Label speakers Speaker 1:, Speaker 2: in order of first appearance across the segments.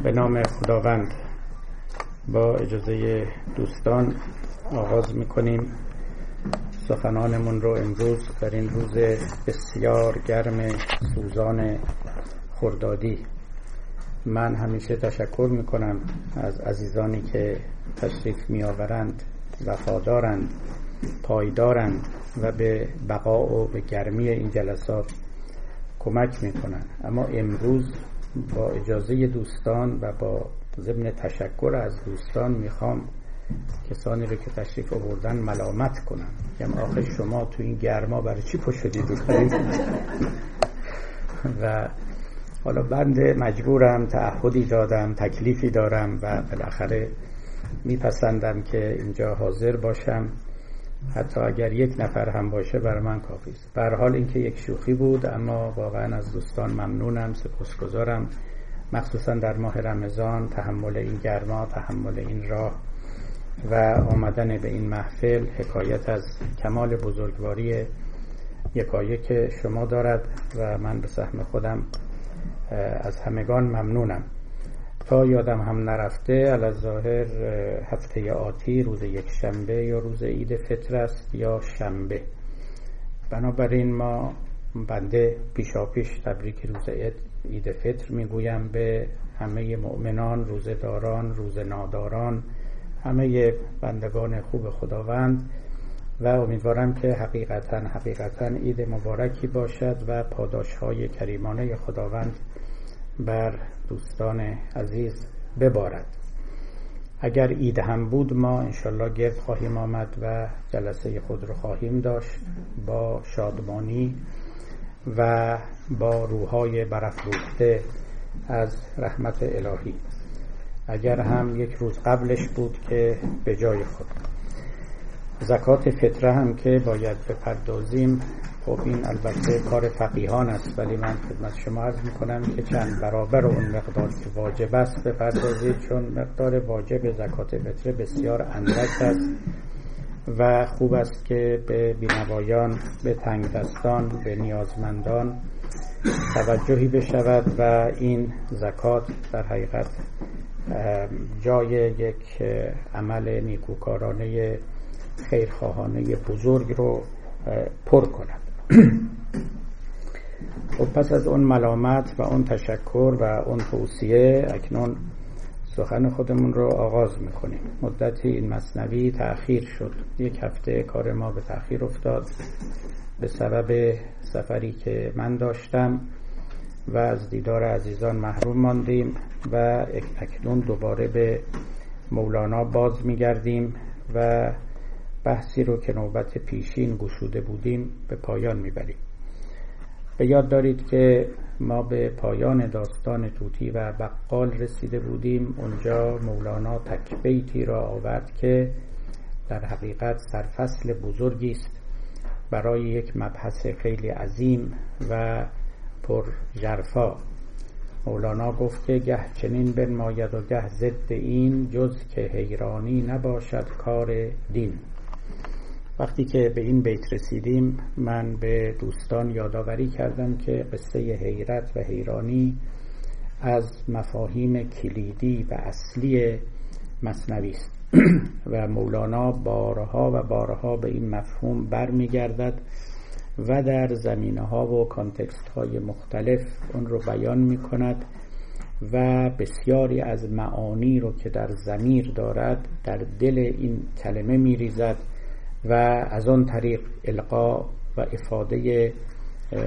Speaker 1: به نام خداوند با اجازه دوستان آغاز می‌کنیم. سخنانمون رو امروز در این روز بسیار گرم سوزان خردادی. من همیشه تشکر می‌کنم از عزیزانی که تشریف میآورند وفادارند پایدارند و به بقا و به گرمی این جلسات کمک می‌کنن اما امروز با اجازه دوستان و با ضمن تشکر از دوستان می‌خوام کسانی رو که تشریف آوردن ملامت کنم. یعنی آخه شما تو این گرما برای چی پشت شدید و حالا بنده مجبورم تعهدی دادم تکلیفی دارم و بالاخره میپسندم که اینجا حاضر باشم. حتی اگر یک نفر هم باشه برای من کافی است. به حال اینکه یک شوخی بود اما واقعا از دوستان ممنونم سپاسگزارم. مخصوصا در ماه رمضان تحمل این گرما تحمل این راه و آمدن به این محفل حکایت از کمال بزرگواری یکایک شما دارد و من به سهم خودم از همگان ممنونم. تا یادم هم نرفته ظاهر هفته آتی روز یک شنبه یا روز عید فطر است یا شنبه. بنابراین ما بنده پیشا پیش تبریک روز عید فطر می‌گویم به همه مؤمنان روزداران روز ناداران همه بندگان خوب خداوند و امیدوارم که حقیقتا حقیقتا عید مبارکی باشد و پاداش های کریمانه خداوند بر دوستان عزیز ببارد. اگر عید هم بود ما انشالله گرد خواهیم آمد و جلسه خود رو خواهیم داشت با شادمانی و با روحای برافروخته از رحمت الهی. اگر هم یک روز قبلش بود که به جای خود. زکات فطره هم که باید بپردازیم خب این البته کار فقیهان است ولی من خدمت شما عرض می‌کنم که چند برابر اون مقدار که واجب است. بپردازید چون مقدار واجب زکات فطره بسیار اندک است و خوب است که به بینوایان به تنگ دستان به نیازمندان توجهی بشود و این زکات در حقیقت جای یک عمل نیکوکارانه خیرخواهانه بزرگ رو پر کند. خب پس از اون ملامت و اون تشکر و اون توصیه اکنون سخن خودمون رو آغاز می‌کنیم. مدتی این مصنوی تأخیر شد. یک هفته کار ما به تأخیر افتاد. به سبب سفری که من داشتم و از دیدار عزیزان محروم ماندیم و اکنون دوباره به مولانا باز میگردیم و بحثی رو که نوبت پیشین گشوده بودیم به پایان می‌بریم. به یاد دارید که ما به پایان داستان توتی و بقال رسیده بودیم. اونجا مولانا تکبیتی را آورد که در حقیقت سرفصل بزرگی است. برای یک مبحث خیلی عظیم و پر جرفا مولانا گفت که گه چنین بنماید و گه ضد این جز که حیرانی نباشد کار دین. وقتی که به این بیت رسیدیم من به دوستان یادآوری کردم که قصه حیرت و حیرانی از مفاهیم کلیدی و اصلی مصنوی است. و مولانا بارها و بارها به این مفهوم برمیگردد و در زمینه ها و کانتکست های مختلف اون رو بیان می کند و بسیاری از معانی رو که در زمیر دارد در دل این کلمه می ریزد و از آن طریق القا و افاده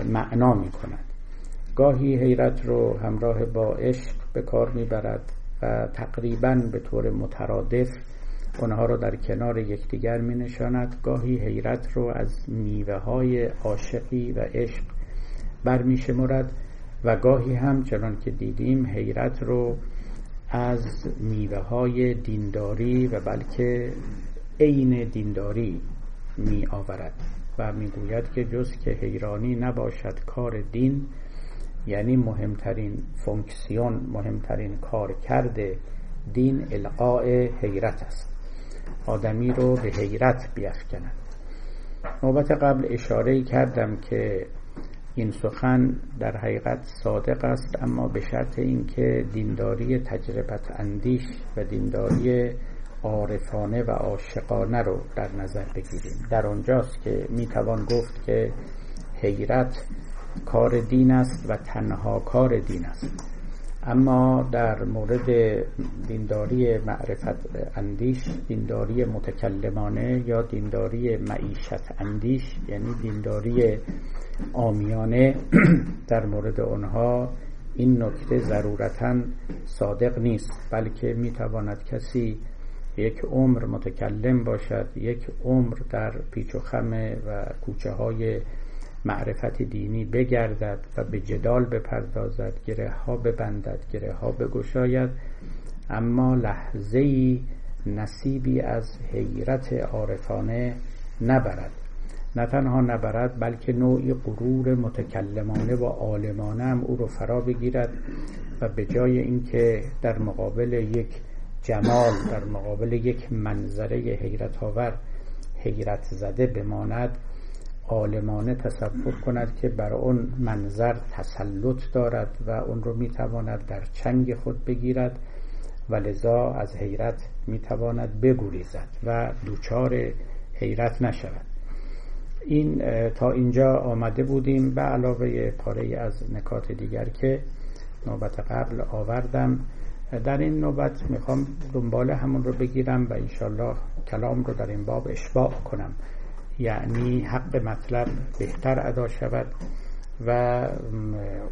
Speaker 1: معنا می کند گاهی حیرت رو همراه با عشق به کار می‌برد و تقریبا به طور مترادف اونها رو در کنار یکدیگر می نشاند گاهی حیرت رو از میوه های عاشقی و عشق برمی شمرد و گاهی هم چنان که دیدیم حیرت رو از میوه های دینداری و بلکه عین دینداری می آورد و می‌گوید که جز که حیرانی نباشد کار دین یعنی مهمترین فونکسیون مهمترین کار کرده دین القاء حیرت است. آدمی رو به حیرت بیفکند. نوبت قبل اشاره کردم که این سخن در حقیقت صادق است اما به شرط اینکه دینداری تجربت اندیش و دینداری عارفانه و عاشقانه رو در نظر بگیریم. در آنجاست که می‌توان گفت که حیرت کار دین است و تنها کار دین است. اما در مورد دینداری معرفت اندیش دینداری متکلمانه یا دینداری معیشت اندیش یعنی دینداری آمیانه در مورد آنها این نکته ضرورتا صادق نیست بلکه می‌تواند کسی یک عمر متکلم باشد یک عمر در پیچ و خم و کوچه های معرفت دینی بگردد و به جدال بپردازد گره ها ببندد گره ها بگشاید. اما لحظه ای نصیبی از حیرت عارفانه نبرد. نه تنها نبرد بلکه نوعی غرور متکلمانه و عالمانه هم او رو فرا بگیرد و به جای اینکه در مقابل یک جمال در مقابل یک منظره حیرت آور حیرت زده بماند عالمانه تصور کند که بر اون منظر تسلط دارد و اون رو می‌تواند در چنگ خود بگیرد و لذا از حیرت می‌تواند بگوریزد و دوچار حیرت نشود. این تا اینجا آمده بودیم به علاوه پاره از نکات دیگر که نوبت قبل آوردم. در این نوبت می‌خوام دنبال همون رو بگیرم و انشالله کلام رو در این باب اشباع کنم. یعنی حق مطلب بهتر ادا شود و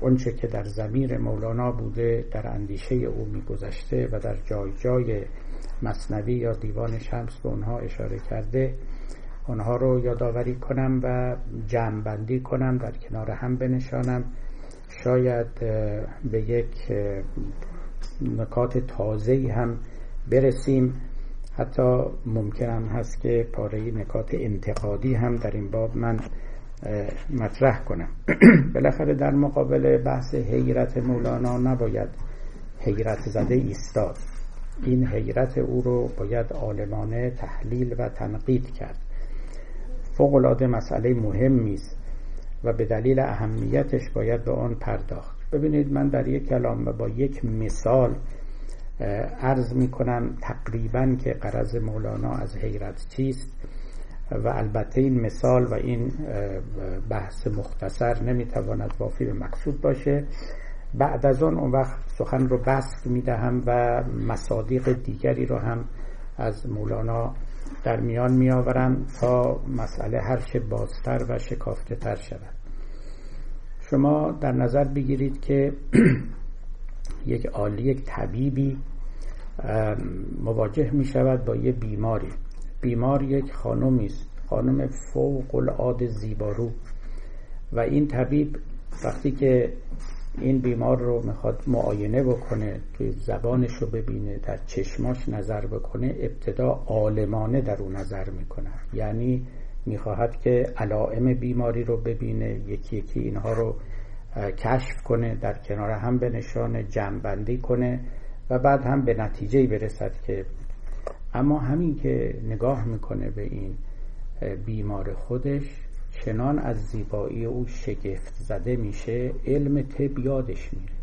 Speaker 1: اونچه که در زمیر مولانا بوده در اندیشه او میگذشته و در جای جای مصنوی یا دیوان شمس به اونها اشاره کرده اونها رو یادآوری کنم و جمع کنم در کنار هم بنشانم. شاید به یک نکات تازه هم برسیم. حتی ممکنم هست که پاره نکات انتقادی هم در این باب من مطرح کنم. بالاخره در مقابل بحث حیرت مولانا نباید حیرت زده ایستاد. این حیرت او رو باید عالمانه تحلیل و تنقید کرد. فوق مسئله مهمی است و به دلیل اهمیتش باید به آن پرداخت. ببینید من در یک کلام و با یک مثال عرض می کنم تقریبا که قرض مولانا از حیرت چیست و البته این مثال و این بحث مختصر نمی‌تواند وافی به مقصود باشه. بعد از آن اون وقت سخن رو بست می دهم و مصادیق دیگری رو هم از مولانا در میان می آورم تا مسئله هرچه بازتر و شکافته تر شود. شما در نظر بگیرید که یک عالی یک طبیبی مواجه می شود با یه بیماری. بیمار یک خانمی است. خانم فوق العاده زیبارو. و این طبیب وقتی که این بیمار رو می‌خواد معاینه بکنه توی زبانش رو ببینه در چشماش نظر بکنه ابتدا عالمانه در او نظر می‌کنه. یعنی می‌خواهد که علائم بیماری رو ببینه یکی یکی اینها رو کشف کنه در کنار هم به نشان جمعبندی کنه و بعد هم به نتیجه برسد که اما همین که نگاه می‌کنه به این بیمار خودش چنان از زیبایی او شگفت زده میشه علم طب یادش میره.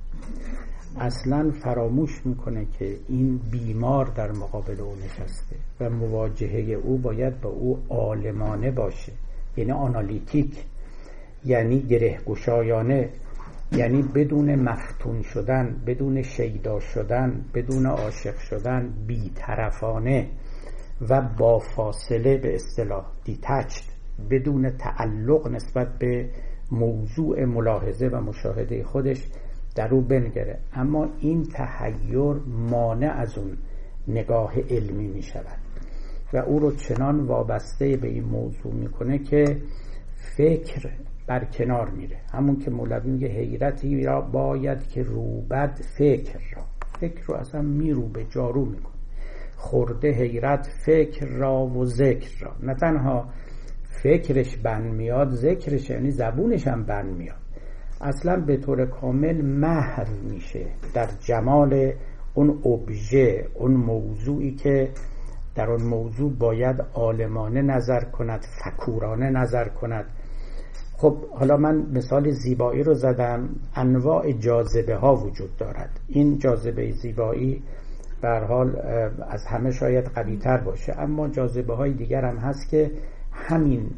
Speaker 1: اصلا فراموش می‌کنه که این بیمار در مقابل او نشسته و مواجهه او باید با او عالمانه باشه. یعنی آنالیتیک یعنی گره گشایانه یعنی بدون مفتون شدن بدون شیدا شدن بدون عاشق شدن بیطرفانه و با فاصله به اصطلاح دیتچد بدون تعلق نسبت به موضوع ملاحظه و مشاهده خودش در او بنگره. اما این تحیر مانع از اون نگاه علمی می شود و او رو چنان وابسته به این موضوع می‌کنه که فکر بر کنار میره. همون که مولوی میگه حیرتی را باید که روبد فکر را. فکر رو اصلا میرو به جارو میکن خورده حیرت فکر را و ذکر را. نه تنها فکرش بن میاد ذکرش یعنی زبونش هم بن میاد. اصلا به طور کامل محو میشه در جمال اون ابژه اون موضوعی که در اون موضوع باید عالمانه نظر کند فکورانه نظر کند. خب حالا من مثال زیبایی رو زدم انواع جاذبه ها وجود دارد. این جاذبه زیبایی بر حال از همه شاید قوی تر باشه اما جاذبه های دیگر هم هست که همین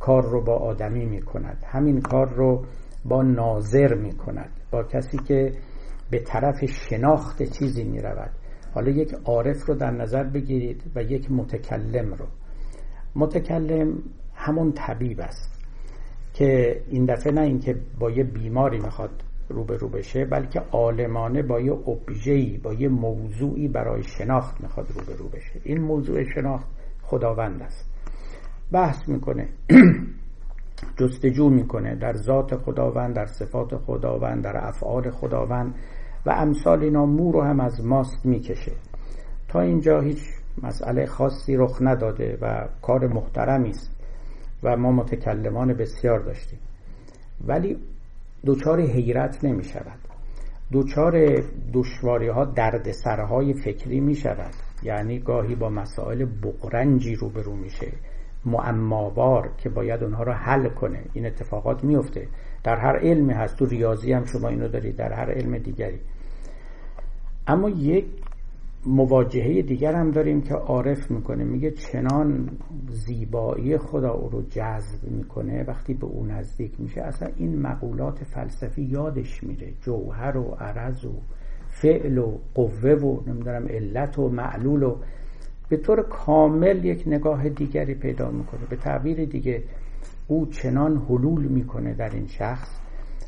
Speaker 1: کار رو با آدمی می کند همین کار رو با ناظر می کند با کسی که به طرف شناخت چیزی می رود حالا یک عارف رو در نظر بگیرید و یک متکلم رو. متکلم همون طبیب است که این دفعه نه اینکه با یه بیماری می‌خواد روبرو بشه بلکه عالمانه با یه ابژه‌ای با یه موضوعی برای شناخت می‌خواد روبرو بشه. این موضوع شناخت خداوند است. بحث می‌کنه. جستجو می‌کنه در ذات خداوند در صفات خداوند در افعال خداوند و امثال اینا مو رو هم از ماست می‌کشه. تا اینجا هیچ مسئله خاصی رخ نداده و کار محترمی است و ما متکلمان بسیار داشتیم. ولی دوچار حیرت نمی شود دوچار دشواری ها درد سرهای فکری می شود یعنی گاهی با مسائل بقرنجی روبرو میشه. معمابار که باید اونها رو حل کنه. این اتفاقات میفته در هر علمی هست. تو ریاضی هم شما اینو دارید. در هر علم دیگری. اما یک مواجهه دیگر هم داریم که عارف می‌کنه. میگه چنان زیبایی خدا او رو جذب می‌کنه. وقتی به او نزدیک میشه اصلا این مقولات فلسفی یادش میره. جوهر و عرض و فعل و قوه و نمی‌دونم علت و معلول و به طور کامل یک نگاه دیگری پیدا می‌کنه. به تعبیر دیگه او چنان حلول می‌کنه در این شخص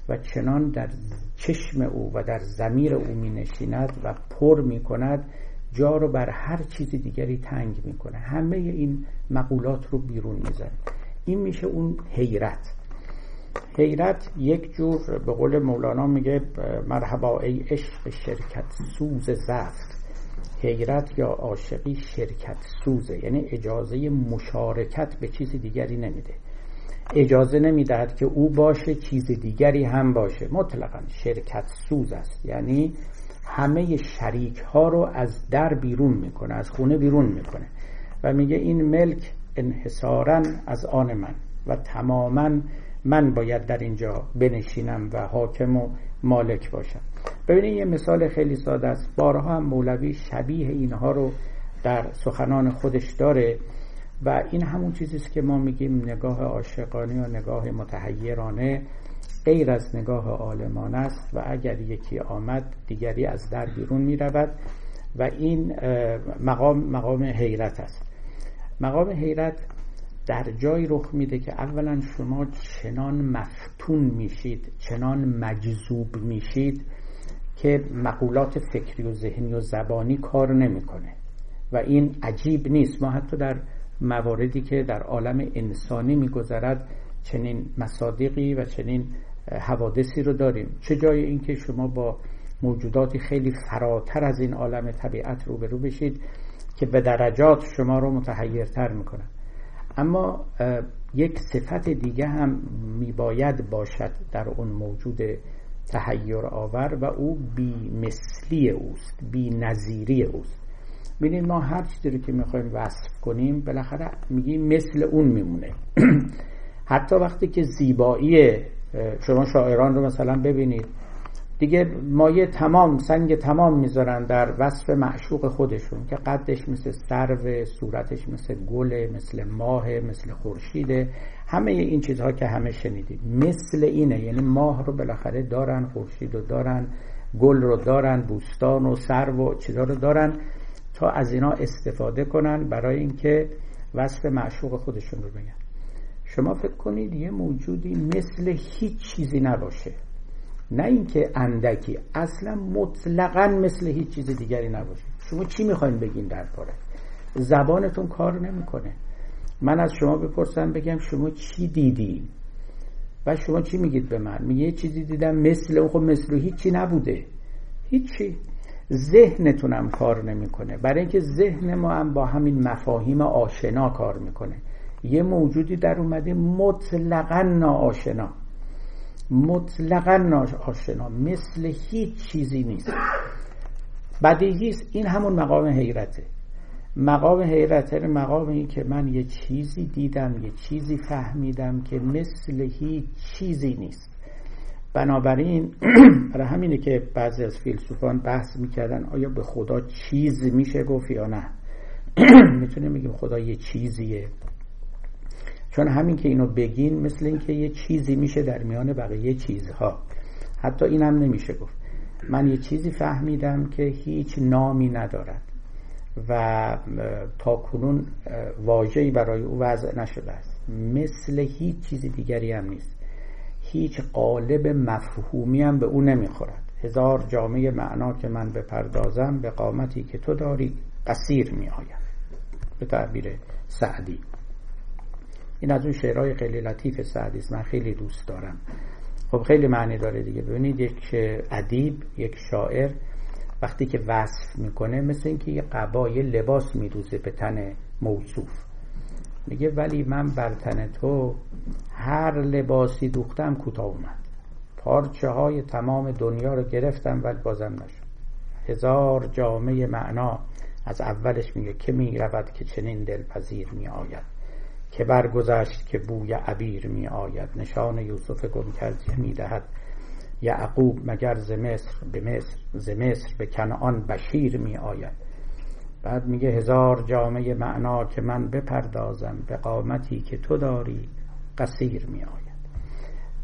Speaker 1: و چنان در چشم او و در زمیر او می نشیند و پر می کند جا رو بر هر چیز دیگری تنگ می‌کنه. همه این مقولات رو بیرون می‌زنه. این میشه اون حیرت. حیرت یک جور به قول مولانا میگه مرحبا ای عشق شرکت سوز زفت. حیرت یا عاشقی شرکت سوزه. یعنی اجازه مشارکت به چیز دیگری نمیده. اجازه نمی‌دهد که او باشه چیز دیگری هم باشه. مطلقا شرکت سوز است. یعنی همه شریک ها رو از در بیرون می‌کنه از خونه بیرون می‌کنه. و میگه این ملک انحصارا از آن من و تماما من باید در اینجا بنشینم و حاکم و مالک باشم. ببینید یه مثال خیلی ساده است. بارها هم مولوی شبیه اینها رو در سخنان خودش داره و این همون چیزیست که ما میگیم نگاه عاشقانه و نگاه متحیرانه غیر از نگاه عالمان است و اگر یکی آمد دیگری از در بیرون می رود و این مقام مقام حیرت است. مقام حیرت در جای رخ میده که اولا شما چنان مفتون میشید چنان مجذوب میشید که مقولات فکری و ذهنی و زبانی کار نمی‌کنه. و این عجیب نیست. ما حتی در مواردی که در عالم انسانی میگذرد چنین مصادیقی و چنین حوادثی رو داریم. چه جای اینکه شما با موجوداتی خیلی فراتر از این عالم طبیعت روبرو بشید که به درجات شما رو متحیرتر می‌کنن. اما یک صفت دیگه هم میباید باشد در اون موجود تحیر آور و او بی مثلی اوست بی نظیری اوست. ببینید ما هر چیزی رو که می‌خوایم وصف کنیم بالاخره میگیم مثل اون میمونه. حتی وقتی که زیبایی شما شاعران رو مثلا ببینید دیگه مایه تمام سنگ تمام می‌ذارن در وصف معشوق خودشون که قدش مثل سرو صورتش مثل گل مثل ماه مثل خورشیده همه این چیزها که همه شنیدید. مثل اینه یعنی ماه رو بالاخره دارن خورشید رو دارن گل رو دارن بوستان و سرو و چیزها رو دارن تا از اینا استفاده کنن برای اینکه وصف معشوق خودشون رو بگن. شما فکر کنید یه موجودی مثل هیچ چیزی نباشه. نه اینکه اندکی اصلا مطلقا مثل هیچ چیز دیگری نباشه. شما چی می‌خواین بگین در پاره زبانتون کار نمی‌کنه. من از شما بپرسم بگم شما چی دیدی؟ و شما چی میگید به من؟ میگه چیزی دیدم مثل اون خب مثل هیچی نبوده. هیچی. ذهنتونم کار نمی‌کنه. برای اینکه ذهن ما هم با همین مفاهیم آشنا کار می‌کنه. یه موجودی در اومده مطلقا ناآشنا. مطلقا ناآشنا مثل هیچ چیزی نیست. بدیهی این همون مقام حیرته. مقام حیرت یعنی مقام که من یه چیزی دیدم یه چیزی فهمیدم که مثل هیچ چیزی نیست. بنابراین برای همینه که بعضی از فیلسوفان بحث می‌کردن آیا به خدا چیز میشه گفت یا نه. می‌تونیم بگیم خدا یه چیزیه. چون همین که اینو بگین مثل اینکه یه چیزی میشه در میان بقیه چیزها. حتی اینم نمیشه گفت. من یه چیزی فهمیدم که هیچ نامی ندارد و تا کنون واجهی برای او وضع نشده است. مثل هیچ چیز دیگری هم نیست. هیچ قالب مفهومی هم به او نمی‌خورد. هزار جامعه معنا که من بپردازم به قامتی که تو داری قصیر می آید به تعبیر سعدی. این از اون شعرهای خیلی لطیف سعدی است من خیلی دوست دارم. خب خیلی معنی داره دیگه. ببینید یک ادیب یک شاعر وقتی که وصف می‌کنه مثل اینکه یه قبای لباس میدوزه به تن موصوف میگه ولی من بر تن تو هر لباسی دوختم کوتاه اومد. پارچه های تمام دنیا رو گرفتم ولی بازم نشد. هزار جامعه معنا از اولش میگه که می‌رود که چنین دلپذیر می آید که برگذشت که بوی عبیر می آید. نشان یوسف گم کرده می دهد. یعقوب مگر ز مصر به مصر ز مصر به کنعان بشیر می آید. بعد میگه هزار جامعه معنا که من بپردازم به قامتی که تو داری قصیر می آید.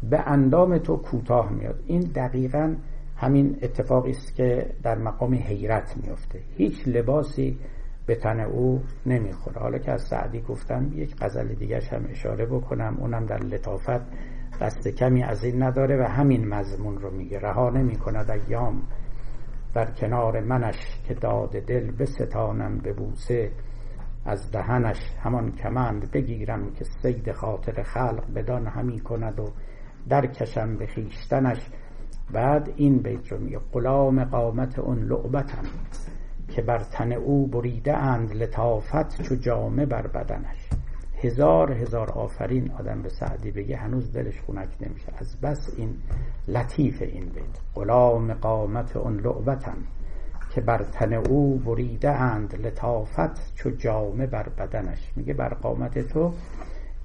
Speaker 1: به اندام تو کوتاه میاد این دقیقا همین اتفاقی است که در مقام حیرت میفته هیچ لباسی به تن او نمی‌خوره. حالا که از سعدی گفتم یک غزل دیگرش هم اشاره بکنم. اونم در لطافت دست کمی از این نداره و همین مضمون رو میگه. رها نمی کند ایام در کنار منش که داد دل بستانم به بوسه از دهنش همان کمند بگیرم که سید خاطر خلق بدان همی کند و درکشم به خیشتنش بعد این بیت رو میگه غلام قامت اون لعبتم. که بر تن او بریده اند لطافت چو جامه بر بدنش. هزار هزار آفرین آدم به سعدی بگه هنوز دلش خونک نمیشه. از بس این لطیف این بیت. غلام قامت اون لعبتم که بر تن او بریده اند لطافت چو جامه بر بدنش. میگه بر قامت تو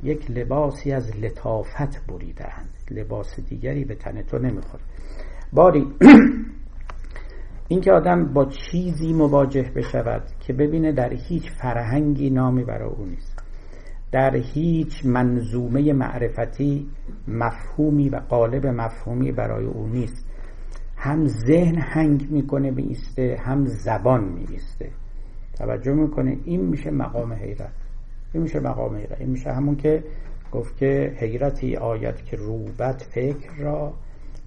Speaker 1: یک لباسی از لطافت بریده اند لباس دیگری به تن تو نمی‌خوره. باری اینکه آدم با چیزی مواجه بشود که ببینه در هیچ فرهنگی نامی برای او نیست. در هیچ منظومه معرفتی مفهومی و قالب مفهومی برای او نیست. هم ذهن هنگ می‌کنه ایسته هم زبان میسته توجه می‌کنه این میشه مقام حیرت این میشه مقام حیرت این میشه همون که گفت که حیرتی آید که روبت فکر را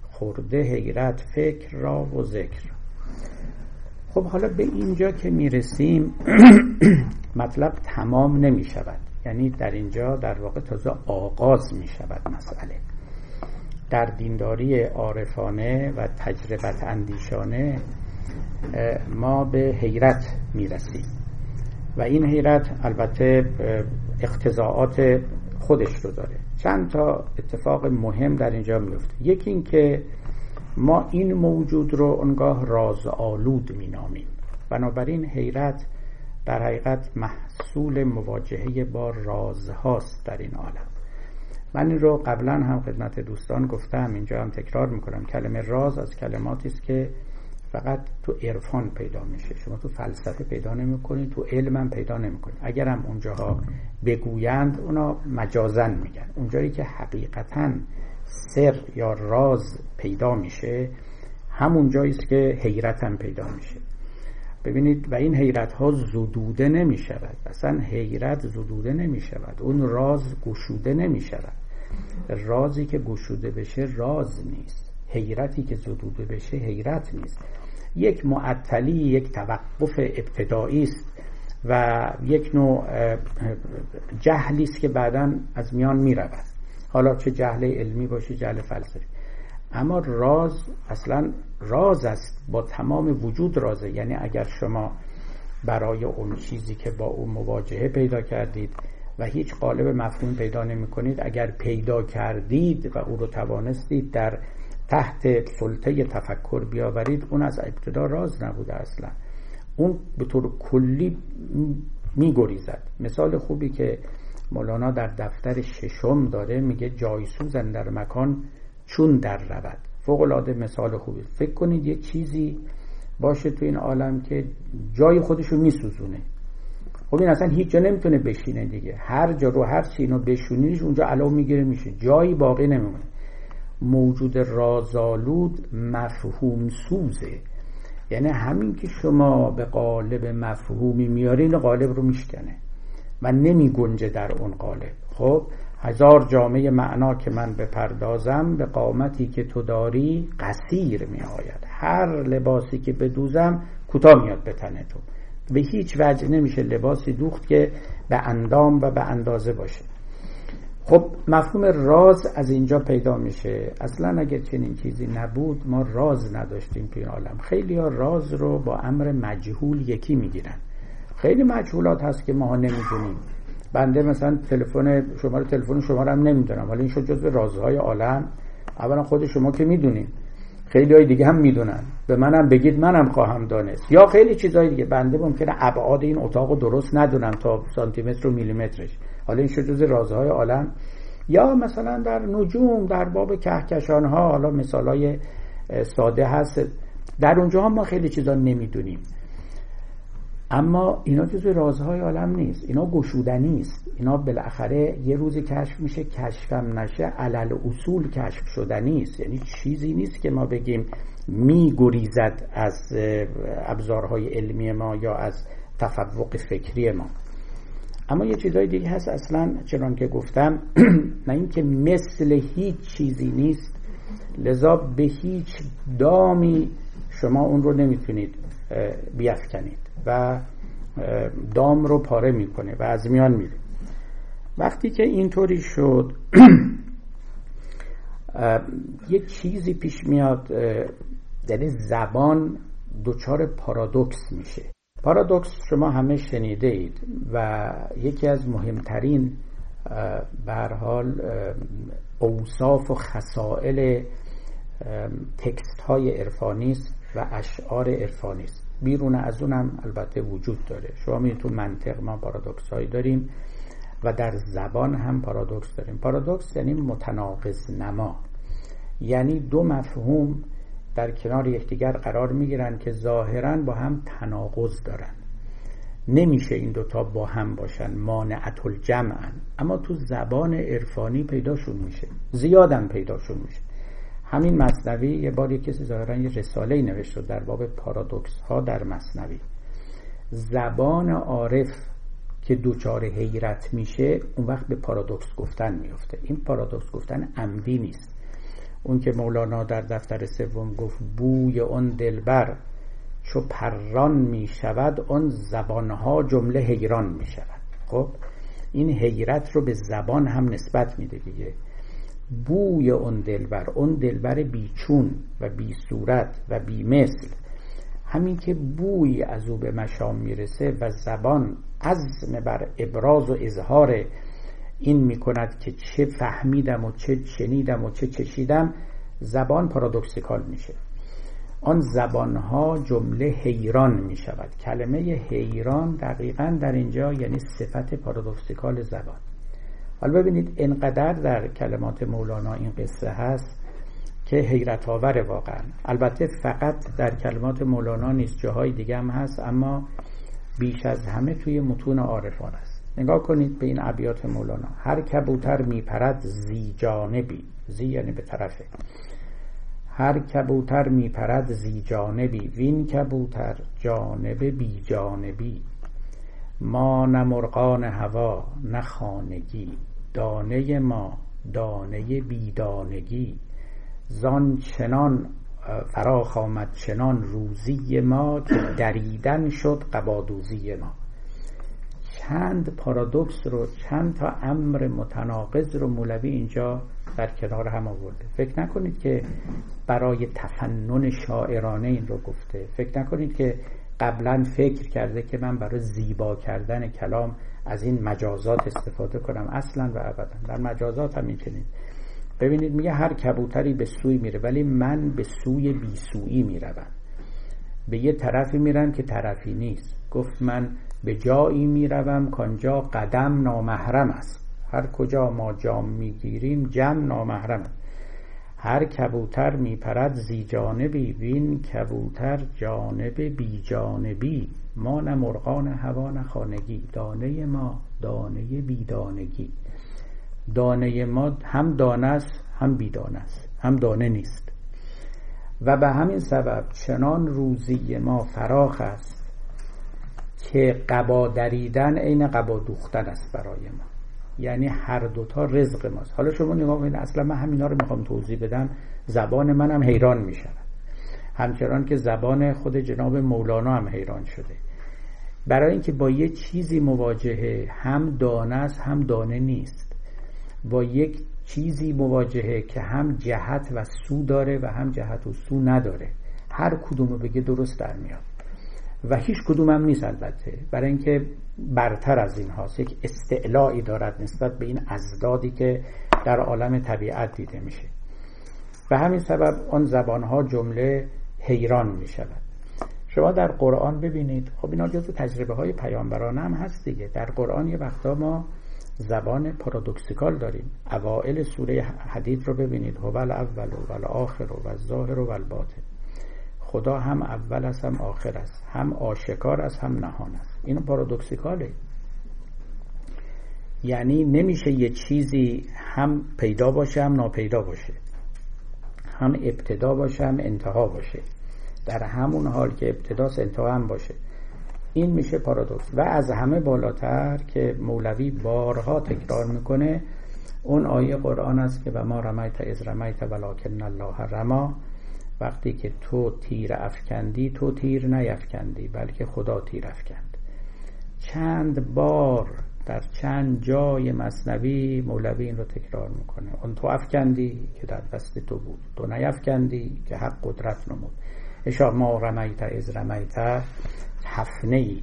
Speaker 1: خورده حیرت فکر را و ذکر. خب حالا به اینجا که می‌رسیم مطلب تمام نمی شود یعنی در اینجا در واقع تازه آغاز می شود مسئله. در دینداری عارفانه و تجربت اندیشانه ما به حیرت می رسیم و این حیرت البته اقتضاعات خودش رو داره. چند تا اتفاق مهم در اینجا میفته یکی این که ما این موجود رو انگاه راز آلود مینامیم. بنابراین حیرت در حقیقت محصول مواجهه با رازهاست در این عالم. من این رو قبلا هم خدمت دوستان گفتم اینجا هم تکرار می‌کنم. کلمه راز از کلماتی است که فقط تو عرفان پیدا میشه. شما تو فلسفه پیدا نمی‌کنید تو علم هم پیدا نمی‌کنید. اگر هم اونجاها بگویند اونا مجازن میگن. اونجایی که حقیقتا سر یا راز پیدا میشه همون جایی است که حیرت هم پیدا میشه. ببینید و این حیرت ها زدوده نمی شود اصلا حیرت زدوده نمی شود اون راز گشوده نمی شود رازی که گشوده بشه راز نیست. حیرتی که زدوده بشه حیرت نیست. یک معطلی یک توقف ابتدایی است و یک نوع جهلی است که بعدا از میان می رود حالا چه جهل علمی باشه جهل فلسفی. اما راز اصلا راز است با تمام وجود رازه. یعنی اگر شما برای اون چیزی که با او مواجهه پیدا کردید و هیچ قالب مفهوم پیدا نمی کنید اگر پیدا کردید و او رو توانستید در تحت سلطه تفکر بیاورید اون از ابتدا راز نبوده اصلا. اون به طور کلی میگریزد مثال خوبی که مولانا در دفتر ششم داره میگه جایسوزن در مکان چون در رود. فوق العاده مثال خوبی. فکر کنید یه چیزی باشه تو این عالم که جای خودشو میسوزونه. خب این اصلا هیچ جا نمی‌تونه بشینه دیگه. هر جا رو هر چی اینو بشونیش اونجا علاو می‌گیره میشه. جایی باقی نمیمونه. موجود رازالود مفهوم سوزه. یعنی همین که شما به قالب مفهومی میارین قالب رو میشکنه. و نمی گنجه در اون قالب. خب هزار جامعه معنا که من بپردازم به قامتی که تو داری قصیر می آید. هر لباسی که بدوزم کوتاه میاد به تن تو. به هیچ وجه نمیشه لباسی دوخت که به اندام و به اندازه باشه. خب مفهوم راز از اینجا پیدا میشه. اصلا اگر چنین چیزی نبود ما راز نداشتیم توی عالم. خیلی ها راز رو با امر مجهول یکی می‌گیرن. خیلی مجهولات هست که ما نمی‌دونیم. بنده مثلا تلفن شماره تلفن شما رو هم نمی‌دونم. ولی این شد جزو رازهای عالم. اولا خود شما که می‌دونید خیلی های دیگه هم می‌دونن. به منم بگید منم خواهم دانست. یا خیلی چیزهای دیگه. بنده ممکنه ابعاد این اتاق رو درست ندونم تا سانتیمتر و میلیمترش. حالا این شد جز رازهای عالم. یا مثلا در نجوم در باب کهکشان ها حالا مثال های ساده هست. در اونجا هم ما خیلی چیزا نمی‌دونیم. اما اینا جزو رازهای عالم نیست. اینا گشودنی است اینا بالاخره یه روزی کشف میشه کشفم نشه. علل اصول کشف شدنی است یعنی چیزی نیست که ما بگیم میگریزد از ابزارهای علمی ما یا از تفوق فکری ما. اما یه چیزهای دیگه هست اصلا چنان که گفتم نه اینکه مثل هیچ چیزی نیست. لذا به هیچ دامی شما اون رو نمی‌تونید بیافکنید. و دام رو پاره می‌کنه و از میان میره. وقتی که اینطوری شد یه چیزی پیش میاد یعنی زبان دچار پارادوکس میشه. پارادوکس شما همه شنیده اید و یکی از مهمترین به حال اوصاف و خصائل تکست های عرفانی است و اشعار عرفانی است. بیرون از اونم البته وجود داره. شما می‌دونید تو منطق ما پارادوکس هایی داریم و در زبان هم پارادوکس داریم. پارادوکس یعنی متناقض نما. یعنی دو مفهوم در کنار یکدیگر قرار می‌گیرن که ظاهرا با هم تناقض دارن. نمیشه این دوتا با هم باشن مانعت الجمعن. اما تو زبان عرفانی پیداشون میشه. زیادم پیداشون میشه. همین مصنوی یه بار یه کسی ظاهرا یه رساله نوشته در باب پارادوکس ها در مصنوی. زبان عارف که دوچار حیرت میشه اون وقت به پارادوکس گفتن میفته این پارادوکس گفتن عمدی نیست. اون که مولانا در دفتر سوم گفت بوی اون دلبر چو پران می شود اون زبانها جمله حیران می شود خب این حیرت رو به زبان هم نسبت میده دیگه. بوی اون دلبر اون دلبر بیچون و بی صورت و بی مثل. همین که بوی از او به مشام می‌رسه و زبان عزم بر ابراز و اظهار این می‌کند که چه فهمیدم و چه شنیدم و چه چشیدم زبان پارادوکسیکال میشه. آن زبانها جمله حیران می شود کلمه حیران دقیقا در اینجا یعنی صفت پارادوکسیکال زبان. حالا ببینید انقدر در کلمات مولانا این قصه هست که حیرت آور واقعا. البته فقط در کلمات مولانا نیست جاهای دیگه هم هست اما بیش از همه توی متون عارفان است. نگاه کنید به این ابیات مولانا. هر کبوتر میپرد زی جانبی. زی یعنی به طرفه هر کبوتر میپرد زی جانبی. وین کبوتر جانب بی جانبی. ما نه مرغان هوا نه خانگی. دانه ما دانه بیدانگی. زان چنان فراخ آمد چنان روزی ما که دریدن شد قبادوزی ما. چند پارادوکس رو چند تا امر متناقض رو مولوی اینجا در کنار هم آورده. فکر نکنید که برای تفنن شاعرانه این رو گفته. فکر نکنید که قبلا فکر کرده که من برای زیبا کردن کلام از این مجازات استفاده کنم اصلا و ابدا. در مجازات هم می‌تونید. ببینید میگه هر کبوتری به سوی میره ولی من به سوی بیسویی می‌روم. به یه طرفی میرن که طرفی نیست. گفت من به جایی می‌روم کانجا قدم نامحرم است. هر کجا ما جام می‌گیریم جم نامحرم است هر کبوتر میپرد زی جانبی وین کبوتر جانب بی جانبی. ما نه مرغان هوا نه خانگی. دانه ما دانه بیدانگی. دانه ما هم دانه است هم بیدانه است هم دانه نیست. و به همین سبب چنان روزی ما فراخ است که قبا دریدن عین قبا دوختن است برای ما. یعنی هر دوتا رزق ماست. حالا شما نگاه کنید اصلا من همینا رو می‌خوام توضیح بدم. زبان منم حیران می‌شود همچنان که زبان خود جناب مولانا هم حیران شده. برای اینکه با یه چیزی مواجهه هم دانه است هم دانه نیست. با یک چیزی مواجهه که هم جهت و سو داره و هم جهت و سو نداره. هر کدوم رو بگه درست در میاد. و هیچ کدوم هم نیست البته. برای اینکه برتر از این هاست. یک استعلایی دارد نسبت به این ازدادی که در عالم طبیعت دیده میشه. و همین سبب آن زبانها جمله حیران می شود شما در قرآن ببینید. خب اینا جزو تجربه های پیامبران هم هست دیگه. در قرآن یه وقتا ما زبان پارادوکسیکال داریم. اوائل سوره حدید رو ببینید. هو الاول و الاخر و الظاهر و الباطن خدا هم اول است هم آخر است هم آشکار است هم نهان است. این پارادوکسیکاله. یعنی نمیشه یه چیزی هم پیدا باشه هم ناپیدا باشه. هم ابتدا باشه هم انتها باشه. در همون حال که ابتداس انتها هم باشه. این میشه پارادوکس. و از همه بالاتر که مولوی بارها تکرار می‌کنه اون آیه قرآن است که و ما رمیت از رمیت ولکن الله رما وقتی که تو تیر افکندی تو تیر نیفکندی بلکه خدا تیر افکند. چند بار در چند جای مصنوی مولوی این رو تکرار می‌کنه. اون تو افکندی که در دست تو بود. تو نیفکندی که حق قدرت نمود. اشا ما رمیت از رمیت حفنه ای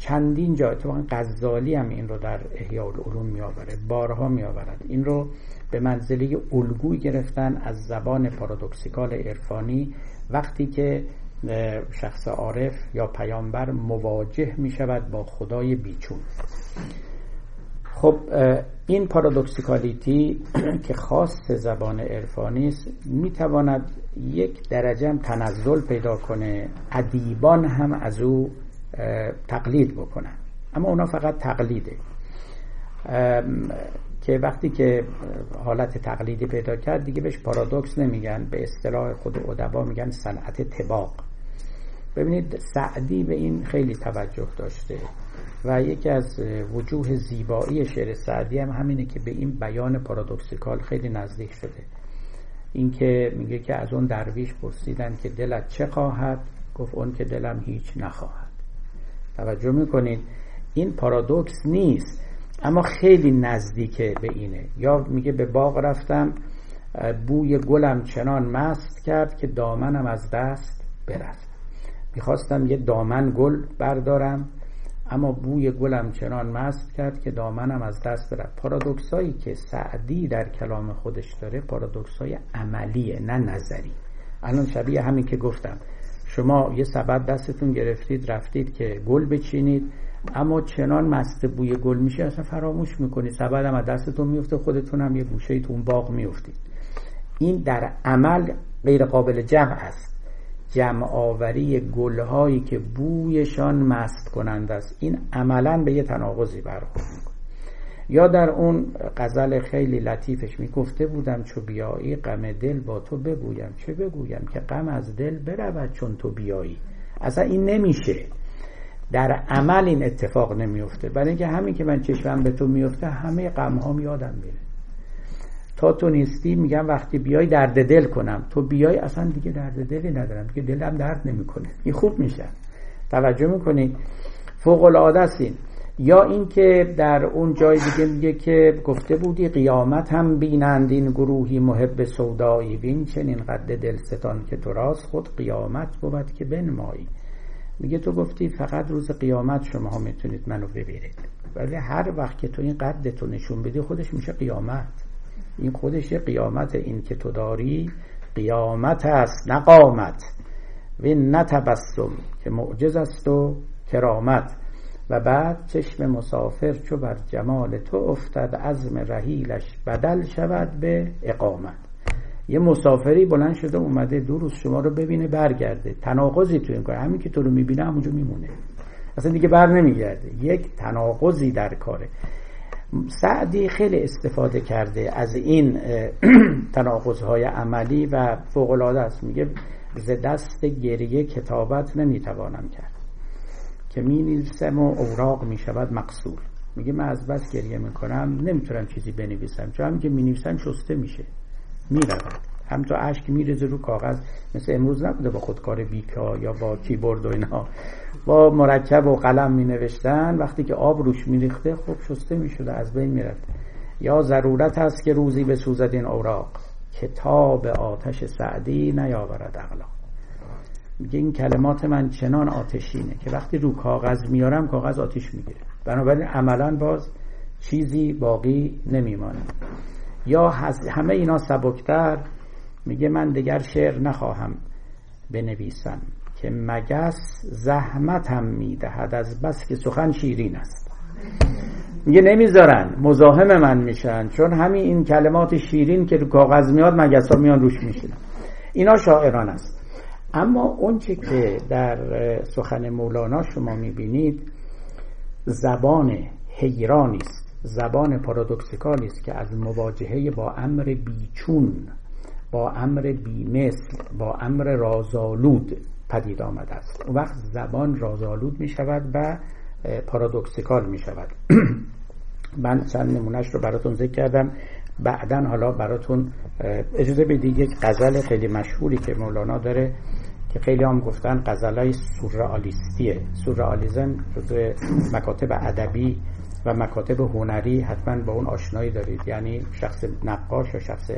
Speaker 1: چندین جا تو غزالی هم این رو در احیاء العلوم میآوره بارها میآورد. این رو به منزله الگوی گرفتن از زبان پارادوکسیکال عرفانی. وقتی که شخص عارف یا پیامبر مواجه می شود با خدای بیچون. خب این پارادوکسیکالیتی که خاص زبان عرفانی است می تواند یک درجه تنزل پیدا کنه. ادیبان هم از او تقلید بکنن. اما اونا فقط تقلیده. که وقتی که حالت تقلیدی پیدا کرد دیگه بهش پارادوکس نمیگن به اصطلاح خود ادبا میگن صنعت تباق ببینید سعدی به این خیلی توجه داشته و یکی از وجوه زیبایی شعر سعدی هم همینه که به این بیان پارادوکسیکال خیلی نزدیک شده. اینکه میگه که از اون درویش پرسیدن که دلت چه خواهد؟ گفت اون که دلم هیچ نخواهد. توجه می‌کنید این پارادوکس نیست. اما خیلی نزدیکه به اینه. یا میگه به باغ رفتم بوی گلم چنان مست کرد که دامنم از دست برفت. می‌خواستم یه دامن گل بردارم اما بوی گلم چنان مست کرد که دامنم از دست برفت. پارادوکسایی که سعدی در کلام خودش داره پارادوکسای عملیه نه نظری. الان شبیه همین که گفتم. شما یه سبد دستتون گرفتید رفتید که گل بچینید. اما چنان مست بوی گل میشه اصلا فراموش می‌کنید سبد هم از دستتون میفته خودتون هم یه گوشه تو اون باغ میفتید این در عمل غیر قابل جمع است. جمع آوری گلهایی که بویشان مست کنند است. این عملا به یه تناقضی برخورد یا در اون غزل خیلی لطیفش می‌گفته بودم چو بیایی غم دل با تو بگویم. چه بگویم که غم از دل برود چون تو بیایی؟ اصلا این نمیشه. در عمل این اتفاق نمیفته برای اینکه همین که من چشمم به تو میفته همه غم ها یادم میره. تا تو نیستی میگم وقتی بیای درد دل کنم. تو بیای اصلا دیگه درد دلی ندارم دیگه دلم درد نمی‌کنه. این خوب میشه. توجه می‌کنی؟ فوق العاده این. یا اینکه در اون جای دیگه میگه که گفته بودی قیامت هم بینند این گروهی محب سودایی. بین چنین قد دلستان که تو راست خود قیامت بود که بنمایی. میگه تو گفتی فقط روز قیامت شما ها می‌تونید منو ببینید. ولی هر وقت که تو این قد تو نشون بدی خودش میشه قیامت. این خودش یه قیامت این که تو داری قیامت است نه قامت. و نتبسم که معجز است و کرامت. و بعد چشم مسافر چو بر جمال تو افتد عزم رحیلش بدل شود به اقامت. یه مسافری بلند شده اومده دو روز شما رو ببینه برگرده. تناقضی تو این کار همین که تو رو می‌بینه همونجا میمونه. اصلا دیگه بر نمیگرده. یک تناقضی در کاره. سعدی خیلی استفاده کرده از این تناقضهای عملی و فوقلاده است. میگه ز دست گریه کتابت نمی‌توانم کرد. که می نویسم و اوراق می شود مقصول. میگه من از بس گریه می‌کنم نمی‌تونم چیزی بنویسم. چون همین که می نویسم شسته میشه. می‌رود هم تو اشک میرزه رو کاغذ. مثل امروز نبوده با خودکار بیکا یا با کیبورد و اینها با مرکب و قلم می نوشتن وقتی که آب روش می ریخته خب شسته می شده از بین می رفت یا ضرورت است که روزی به سوزد این اوراق. کتاب آتش سعدی نیاورد اغلا میگه این کلمات من چنان آتشینه که وقتی رو کاغذ میارم کاغذ آتیش می‌گیره. بنابراین عملا باز چیزی باقی نمیمانه. یا همه اینا سبکتر میگه من دیگر شعر نخواهم بنویسم که مگس زحمتم می‌دهد از بس که سخن شیرین است. میگه نمی‌ذارن مزاحم من میشن چون همین این کلمات شیرین که رو کاغذ میاد مگس ها میان روش میشینن. اینا شاعران است. اما اونچه که در سخن مولانا شما می‌بینید زبان حیرانی است زبان پارادوکسیکالی است که از مواجهه با امر بیچون با امر بیمثل با امر رازآلود پدید آمده است. اون وقت زبان رازآلود می شود و پارادوکسیکال می شود من چند نمونهش رو براتون ذکر کردم. بعدا حالا براتون اجازه بدید یک غزل خیلی مشهوری که مولانا داره که خیلی هم گفتن غزلای سورئالیستیه. سورئالیسم جزو مکاتب ادبی و مکاتب هنری حتما با اون آشنایی دارید. یعنی شخص نقاش یا شخص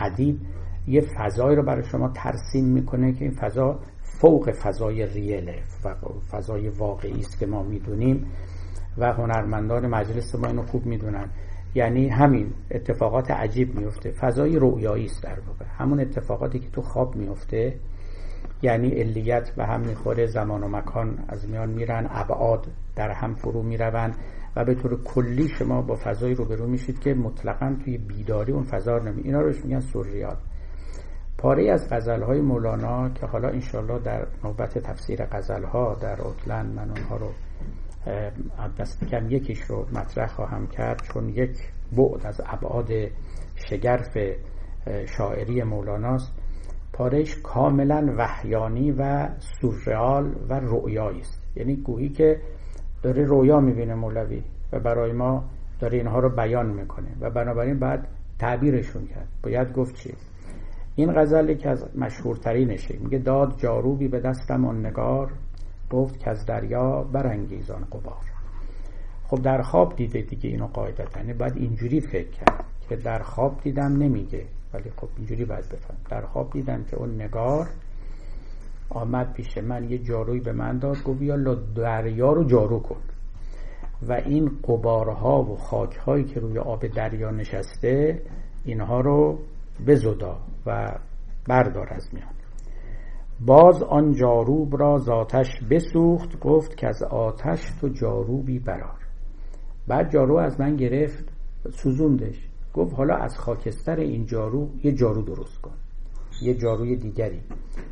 Speaker 1: ادیب یه فضایی رو برای شما ترسیم می‌کنه که این فضا فوق فضای ریله و فضای واقعی است که ما می‌دونیم و هنرمندان مجلس ما اینو خوب می‌دونن. یعنی همین اتفاقات عجیب میفته فضای رویایی است در واقع. همون اتفاقاتی که تو خواب میفته یعنی علیت به هم می‌خوره زمان و مکان از میان میرن ابعاد در هم فرو می‌روند و به طور کلی شما با فضای روبرو میشید که مطلقا توی بیداری اون فضا نمی اینا روش میگن سوریال پاره از غزلهای مولانا که حالا انشالله در نوبت تفسیر غزلها در اوتلند من اونها رو دست کم یکیش رو مطرح خواهم کرد چون یک بعد از ابعاد شگرف شاعری مولاناست. پارهش کاملا وحیانی و سورئال و رویایی است. یعنی گویی که داره رویا می‌بینه مولوی و برای ما داره اینها رو بیان می‌کنه و بنابراین بعد تعبیرشون کرد. باید گفت چی؟ این غزل که از مشهورترینشه. میگه داد جاروبی به دستم آن نگار گفت که از دریا برانگیزان قبار خب در خواب دیده دیگه اینو قاعدتا. یعنی باید اینجوری فکر کرد که در خواب دیدم نمیگه. ولی خب اینجوری باید بفهم. در خواب دیدم که اون نگار آمد پیش من یه جاروی به من داد گفت یا دریا رو جارو کن. و این قبارها و خاکهایی که روی آب دریا نشسته اینها رو بزدا و بردار از میان. باز آن جاروب را زاتش بسوخت گفت که از آتش تو جاروبی برار بعد جارو از من گرفت سوزوندش. گفت حالا از خاکستر این جارو یه جارو درست کن. یه جاروی دیگری.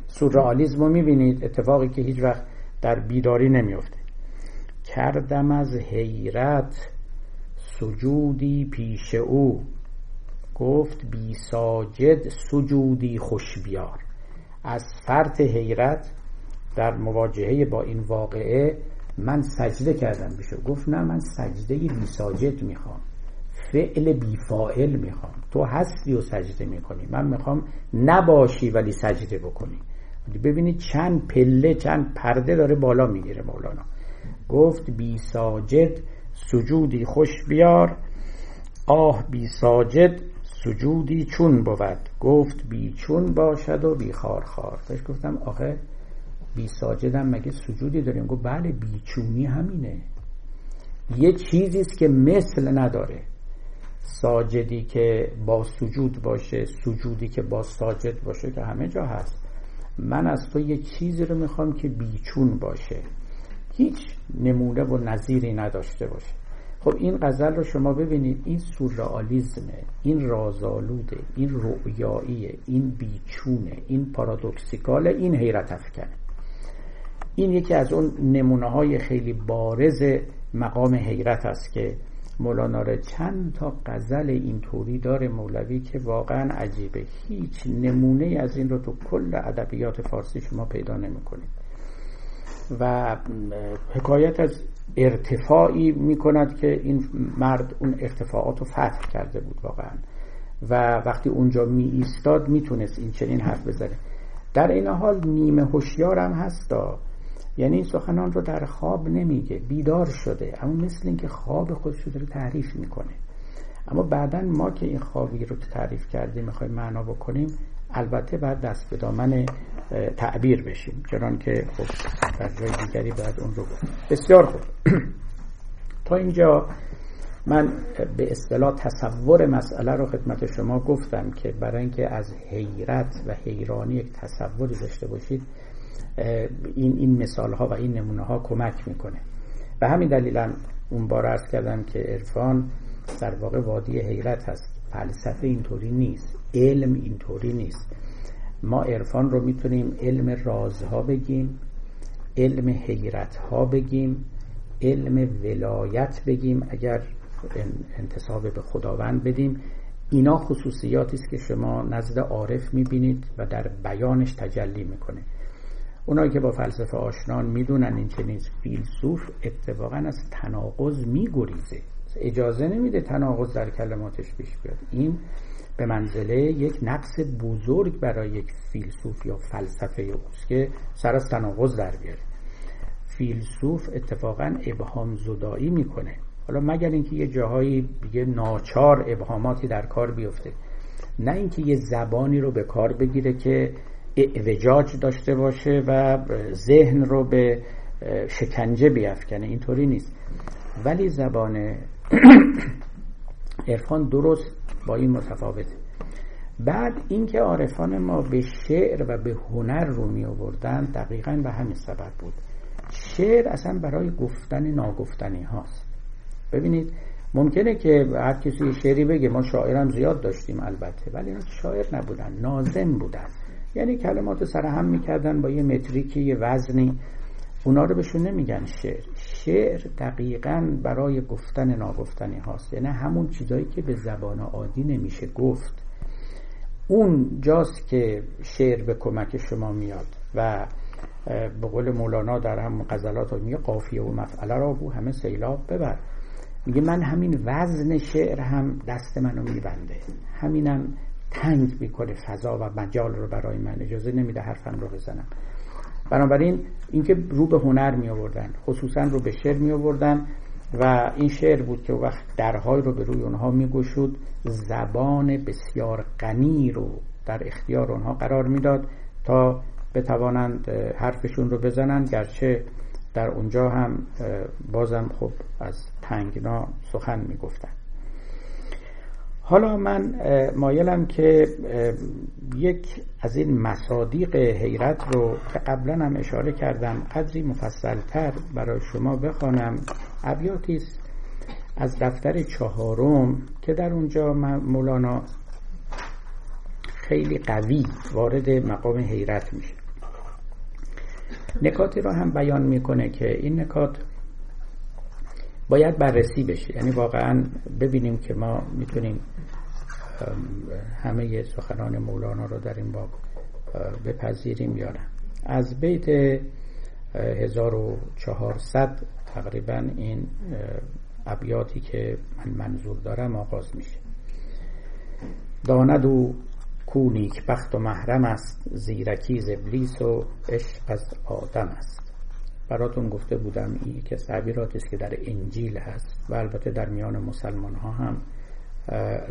Speaker 1: سورئالیسم رو می‌بینید؟ اتفاقی که هیچ وقت در بیداری نمیفته کردم از حیرت سجودی پیش او. گفت بی ساجد سجودی خوش بیار از فرط حیرت در مواجهه با این واقعه من سجده کردم. بشه گفت نه من سجده بی ساجد می‌خوام. فعل بی فاعل می‌خوام. تو هستی و سجده می‌کنی. من می‌خوام نباشی ولی سجده بکنی. ببینید چند پله چند پرده داره بالا می‌گیره مولانا. گفت بی ساجد سجودی خوش بیار. آه بی ساجد سجودی چون بود. گفت بی چون باشد و بی خار خار. بهش گفتم آخه بی ساجدم مگه سجودی داریم؟ گفت بله بیچونی همینه. یه چیزی است که مثل نداره. ساجدی که با سجود باشه سجودی که با ساجد باشه که همه جا هست. من از تو یه چیزی رو می‌خوام که بیچون باشه. هیچ نمونه و نظیری نداشته باشه. خب این غزل رو شما ببینید این سورئالیزمه این رازآلوده این رؤیاییه این بیچونه این پارادوکسیکاله این حیرت افکنه این یکی از اون نمونه های خیلی بارز مقام حیرت است که مولانا را چند تا غزل اینطوری داره مولوی که واقعا عجیبه. هیچ نمونه از این رو تو کل ادبیات فارسی شما پیدا نمی‌کنید. و حکایت از ارتفاعی می‌کند که این مرد اون ارتفاعات رو فتح کرده بود واقعا. و وقتی اونجا می ایستاد می‌تونست این چنین حرف بزنه. در این حال نیمه هوشیار هم هستا یعنی این سخنان رو در خواب نمیگه بیدار شده. اما مثل اینکه خواب خودش رو تعریف می‌کنه. اما بعدا ما که این خوابی رو تعریف کردیم می‌خوایم معنا بکنیم البته بعد دست به دامن تعبیر بشیم. چنان که خب در جای دیگری باید اون رو بسیار خوب. تا اینجا من به اصطلاح تصور مسئله رو خدمت شما گفتم که برای اینکه از حیرت و حیرانی یک تصوری داشته باشید این این مثال ها و این نمونه ها کمک می‌کنه. و همین دلیلم اون بار ارز کردم که عرفان در واقع وادی حیرت هست. فلسفه اینطوری نیست. علم اینطوری نیست. ما عرفان رو می‌تونیم علم رازها بگیم علم حیرت ها بگیم علم ولایت بگیم. اگر انتصاب به خداوند بدیم اینا خصوصیاتی است که شما نزد عارف می‌بینید و در بیانش تجلی می‌کنه. اونایی که با فلسفه آشنان می‌دونن این چنین فیلسوف اتفاقا از تناقض میگریزه. اجازه نمیده تناقض در کلماتش پیش بیاد. این به منزله یک نقص بزرگ برای یک فیلسوف یا فلسفه اوست که سر از تناقض در بیاره. فیلسوف اتفاقا ابهام زدایی می‌کنه. حالا مگر اینکه یه جاهایی یه ناچار ابهاماتی در کار بیفته. نه اینکه یه زبانی رو به کار بگیره که اعوجاج داشته باشه و ذهن رو به شکنجه بیافکنه اینطوری نیست. ولی زبان عرفان درست با این متفاوته. بعد اینکه عارفان ما به شعر و به هنر رو می آوردن دقیقا به همین سبب بود. شعر اصلا برای گفتن ناگفتنی هاست. ببینید ممکنه که هر کسی شعری بگه ما شاعرم زیاد داشتیم البته ولی شاعر نبودن نازم بودن. یعنی کلمات سر هم می‌کردن با یه متریکی یه وزنی. اونا رو بهشون نمیگن شعر. شعر دقیقا برای گفتن ناگفتنی هاست. یعنی همون چیزایی که به زبان عادی نمیشه گفت. اون جاست که شعر به کمک شما میاد و به قول مولانا در هم غزلات میگه قافیه و مفعله را بو همه سیلاب ببر. میگه من همین وزن شعر هم دست منو میبنده. همینم تنگ می‌کنه فضا و مجال رو برای من. اجازه نمیده حرفم رو بزنم. بنابراین اینکه رو به هنر می آوردن خصوصا رو به شعر می آوردن و این شعر بود که وقت درهای رو به روی اونها می زبان بسیار غنی رو در اختیار اونها قرار می‌داد تا بتوانند حرفشون رو بزنن گرچه در اونجا هم بازم خب از تنگنا سخن می‌گفتن حالا من مایلم که یک از این مصادیق حیرت رو که قبلا هم اشاره کردم قدری مفصلتر برای شما بخوانم. ابیاتی است از دفتر چهارم که در اونجا مولانا خیلی قوی وارد مقام حیرت میشه. نکاتی رو هم بیان می‌کنه که این نکات باید بررسی بشه. یعنی واقعا ببینیم که ما می‌تونیم همه سخنان مولانا رو در این باب بپذیریم یا نه. از بیت 1400 تقریبا این ابیاتی که من منظور دارم آغاز میشه. داند او کو بخت و محرم است زیرکی ز ابلیس و عشق از آدم است. براتون گفته بودم این که تعبیراتی است که در انجیل هست و البته در میان مسلمان ها هم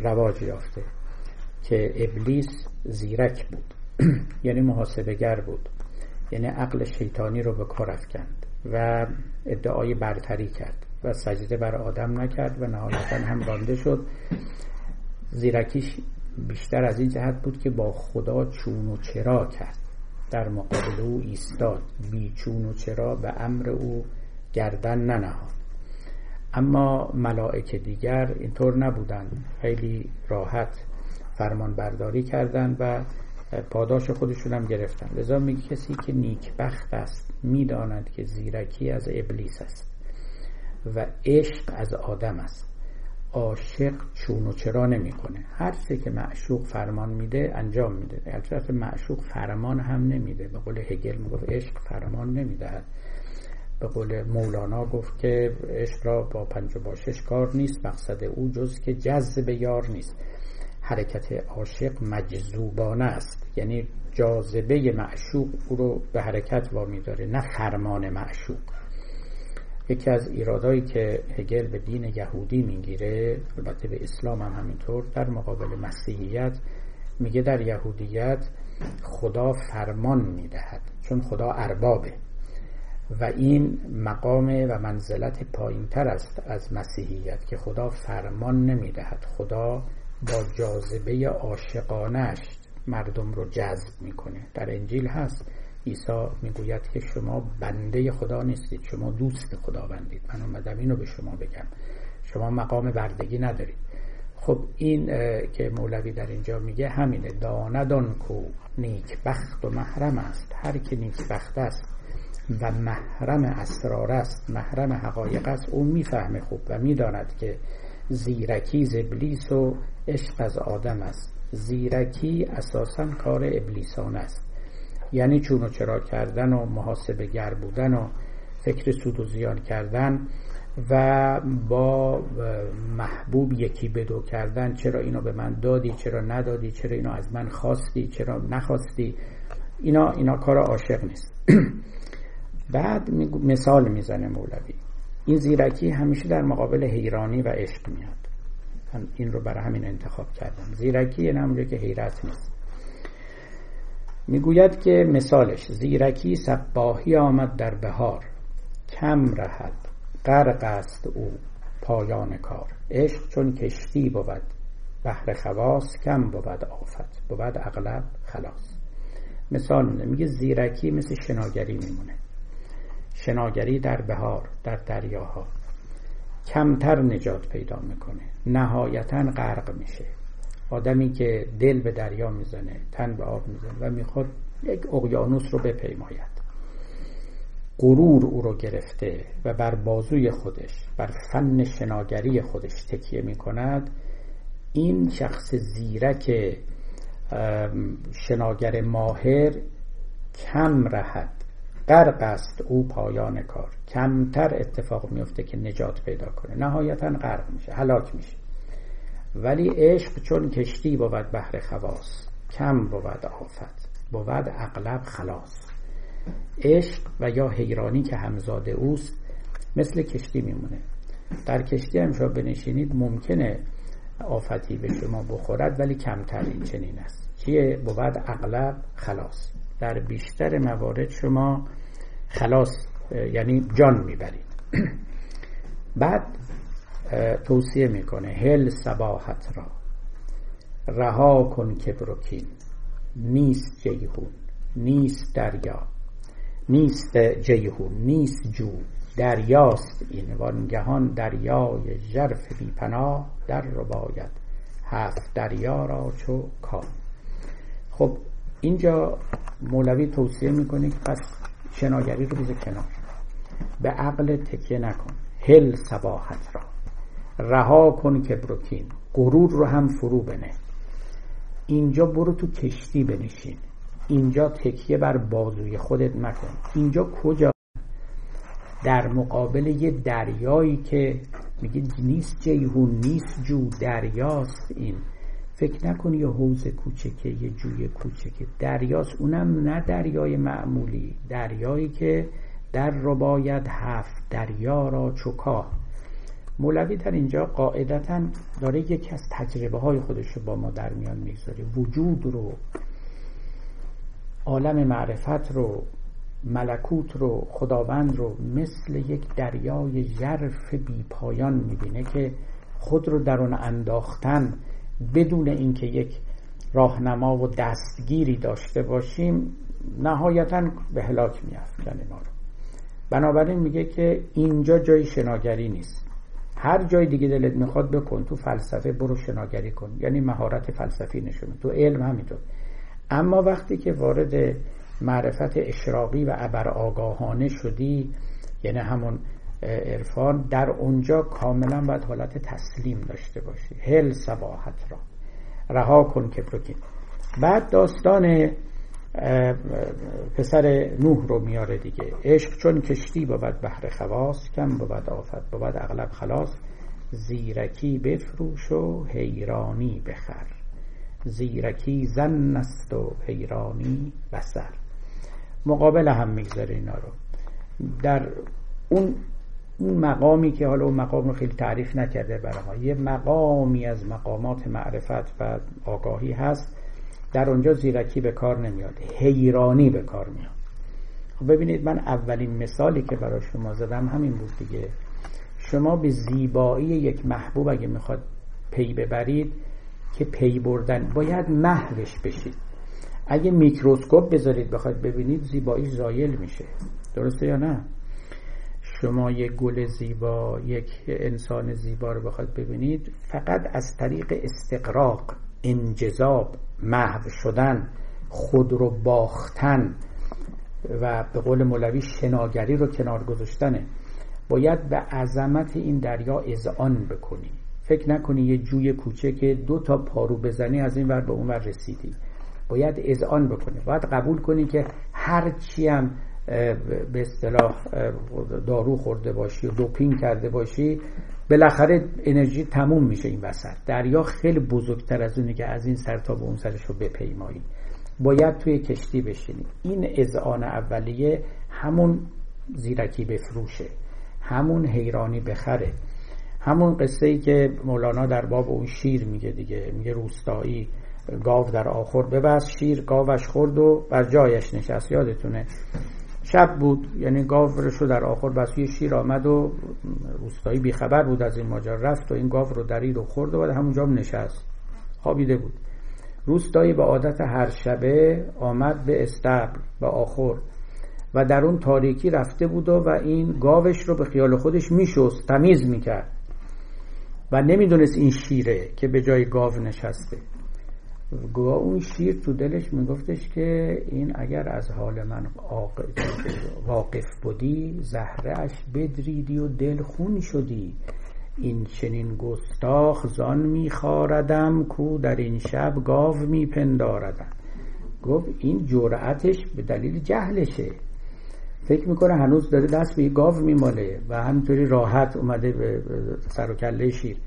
Speaker 1: رواج یافته که ابلیس زیرک بود یعنی محاسبگر بود یعنی عقل شیطانی رو به کار افکند و ادعای برتری کرد و سجده بر آدم نکرد و نهایتا هم رانده شد. زیرکیش بیشتر از این جهت بود که با خدا چون و چرا کرد. در مقابل او ایستاد. بیچون و چرا به امر او گردن ننهاد. اما ملائکه دیگر اینطور نبودن خیلی راحت فرمان برداری کردن و پاداش خودشون هم گرفتن لذا میگه کسی که نیکبخت است می‌داند که زیرکی از ابلیس است و عشق از آدم است. عاشق چون و چرا نمی‌کنه. هر چه که معشوق فرمان میده انجام میده. البته معشوق فرمان هم نمیده. به قول هگل می‌گفت عشق فرمان نمی‌دهد. به قول مولانا گفت که عشق را با پنج و باشش کار نیست. مقصد او جز که جذب یار نیست. حرکت عاشق مجذوبانه است. یعنی جاذبه معشوق او رو به حرکت وامی داره نه فرمان معشوق. یکی از ایرادایی که هگل به دین یهودی می‌گیره البته به اسلام هم همینطور در مقابل مسیحیت میگه در یهودیت خدا فرمان می‌دهد چون خدا اربابه. و این مقام و منزلت پایین تر است از مسیحیت که خدا فرمان نمی‌دهد. خدا با جاذبه عاشقانش مردم رو جذب می‌کنه. در انجیل هست عیسی می‌گوید که شما بنده خدا نیستید شما دوست خدا بندید من اومدم اینو به شما بگم. شما مقام بردگی ندارید. خب این که مولوی در اینجا میگه همینه. داندان کو نیک بخت و محرم است. هر که نیک بخت است و محرم اسرار است محرم حقایق است او می‌فهمه خوب و می‌داند که زیرکی ز و عشق از آدم است. زیرکی اساسا کار ابلیسان است. یعنی چون و چرا کردن و محاسبه گر بودن و فکر سود و زیان کردن و با محبوب یکی بدو کردن چرا اینو به من دادی چرا ندادی چرا اینو از من خواستی چرا نخواستی اینا اینا کار عاشق نیست. بعد مثال می‌زنه مولوی. این زیرکی همیشه در مقابل حیرانی و عشق میاد. این رو برای همین انتخاب کردم. زیرکی یعنی که حیرت نیست. می‌گوید که مثالش زیرکی سباهی آمد در بهار. کم رهد غرق است او پایان کار. عشق چون کشتی بود بحر خواص کم بود آفت. بود اغلب خلاص. مثال میده میگه زیرکی مثل شناگری میمونه. شناگری در بهار در دریاها. کمتر نجات پیدا می‌کنه. نهایتا غرق میشه. آدمی که دل به دریا می‌زنه تن به آب می‌زنه و می‌خواد یک اقیانوس رو بپیماید. غرور او رو گرفته و بر بازوی خودش بر فن شناگری خودش تکیه می‌کند. این شخص زیرک شناگر ماهر کم رهد. غرق است او پایان کار. کمتر اتفاق میفته که نجات پیدا کنه. نهایتا غرق میشه هلاک میشه. ولی عشق چون کشتی بود بحر خواص کم بود آفت بود اغلب خلاص. عشق و یا حیرانی که همزاده اوست مثل کشتی میمونه. در کشتی هم شما بنشینید ممکنه آفتی به شما بخورد ولی کمتر این چنین است. چیه بود اغلب خلاص. در بیشتر موارد شما خلاص یعنی جان می‌برید. بعد توصیه می‌کنه. هل سباحت را. رها کن کبروکین نیست جیهون نیست دریا. نیست جیهون نیست جو. دریاست این. وانگهان دریای ژرف بی پناه در رو باید. هفت دریا را چو کام. خب اینجا مولوی توصیه می‌کنه که پس شناگری رو بذار کنار. به عقل تکیه نکن. هل سباحت را. رها کن کبروکین غرور رو هم فرو بنه. اینجا برو تو کشتی بنشین. اینجا تکیه بر بازوی خودت نکن اینجا کجا؟ در مقابل یه دریایی که میگه نیست جیهون نیست جو دریاست این. فکر نکن یه حوز کوچکه یه جوی کوچکه. دریاست. اونم نه دریای معمولی. دریایی که در رو باید هفت دریا را چکا. مولوی در اینجا قاعدتا داره یکی از تجربه های خودش رو با ما در میان می‌گذاره. وجود رو عالم معرفت رو ملکوت رو خداوند رو مثل یک دریای ژرف بی پایان می‌بینه که خود رو در اون انداختن بدون اینکه یک راهنما و دستگیری داشته باشیم نهایتا به هلاک میافکنه ما رو. بنابراین میگه که اینجا جای شناگری نیست. هر جای دیگه دلت می‌خواد بکن تو فلسفه برو شناگری کن. یعنی مهارت فلسفی نشونه تو علم همینطور. اما وقتی که وارد معرفت اشراقی و ابر آگاهانه شدی یعنی همون عرفان در اونجا کاملا باید حالت تسلیم داشته باشی. هل سباحت را. رها کن کبرکین بعد داستان پسر نوح رو میاره دیگه. عشق چون کشتی بود بحر خواست کم بود آفت بود اغلب خلاص. زیرکی بفروش و حیرانی بخر. زیرکی زن است و حیرانی بسر. مقابل هم می‌گذاره اینا رو. در اون اون مقامی که حالا اون مقام رو خیلی تعریف نکرده برای یه مقامی از مقامات معرفت و آگاهی هست در اونجا زیرکی به کار نمیاد. حیرانی به کار میاد. خب ببینید من اولین مثالی که برای شما زدم همین بود دیگه. شما به زیبایی یک محبوب اگه می‌خواد پی ببرید که پی بردن باید محوش بشید. اگه میکروسکوپ بذارید بخواید ببینید زیبایی زایل میشه. درسته یا نه؟ شما یک گل زیبا یک انسان زیبا رو بخواید ببینید فقط از طریق استغراق انجذاب. محو شدن خود رو باختن و به قول مولوی شناگری رو کنار گذاشتنه. باید به عظمت این دریا اذعان بکنی. فکر نکنی یه جوی کوچه که دو تا پارو بزنی از این ور به اون ور رسیدی. باید اذعان بکنی. باید قبول کنی که هر چی هم به اصطلاح دارو خورده باشی و دوپین کرده باشی بالاخره انرژی تموم میشه این وسط. دریا خیلی بزرگتر از اونه که از این سر تا به اون سرش رو بپیمایی. باید توی کشتی بشینی. این اذعان اولیه همون زیرکی بفروشه. همون حیرانی بخره. همون قصه ای که مولانا در باب اون شیر میگه دیگه. میگه روستایی گاو در آخر ببست شیر گاوش خورد و بر جایش نشست. یادتونه؟ شب بود یعنی گاو رو در آخر بس یه شیر آمد و روستایی بیخبر بود از این ماجرا رفت و این گاو رو درید و خورد و بعد همونجا هم نشست. خوابیده بود. روستایی به عادت هر شبه آمد به استبل به آخر. و در اون تاریکی رفته بود و این گاوش رو به خیال خودش میشست تمیز می‌کرد. و نمی‌دونست این شیره که به جای گاو نشسته. گواه اون شیر تو دلش میگفتش که این اگر از حال من واقف بودی زهرهش بدریدی و دل خون شدی. این چنین گستاخ زان میخاردم کو در این شب گاو میپنداردم. گفت این جرأتش به دلیل جهلشه. فکر می‌کنه هنوز داره دست به گاو میماله و همینطوری راحت اومده به سر و کله شیر.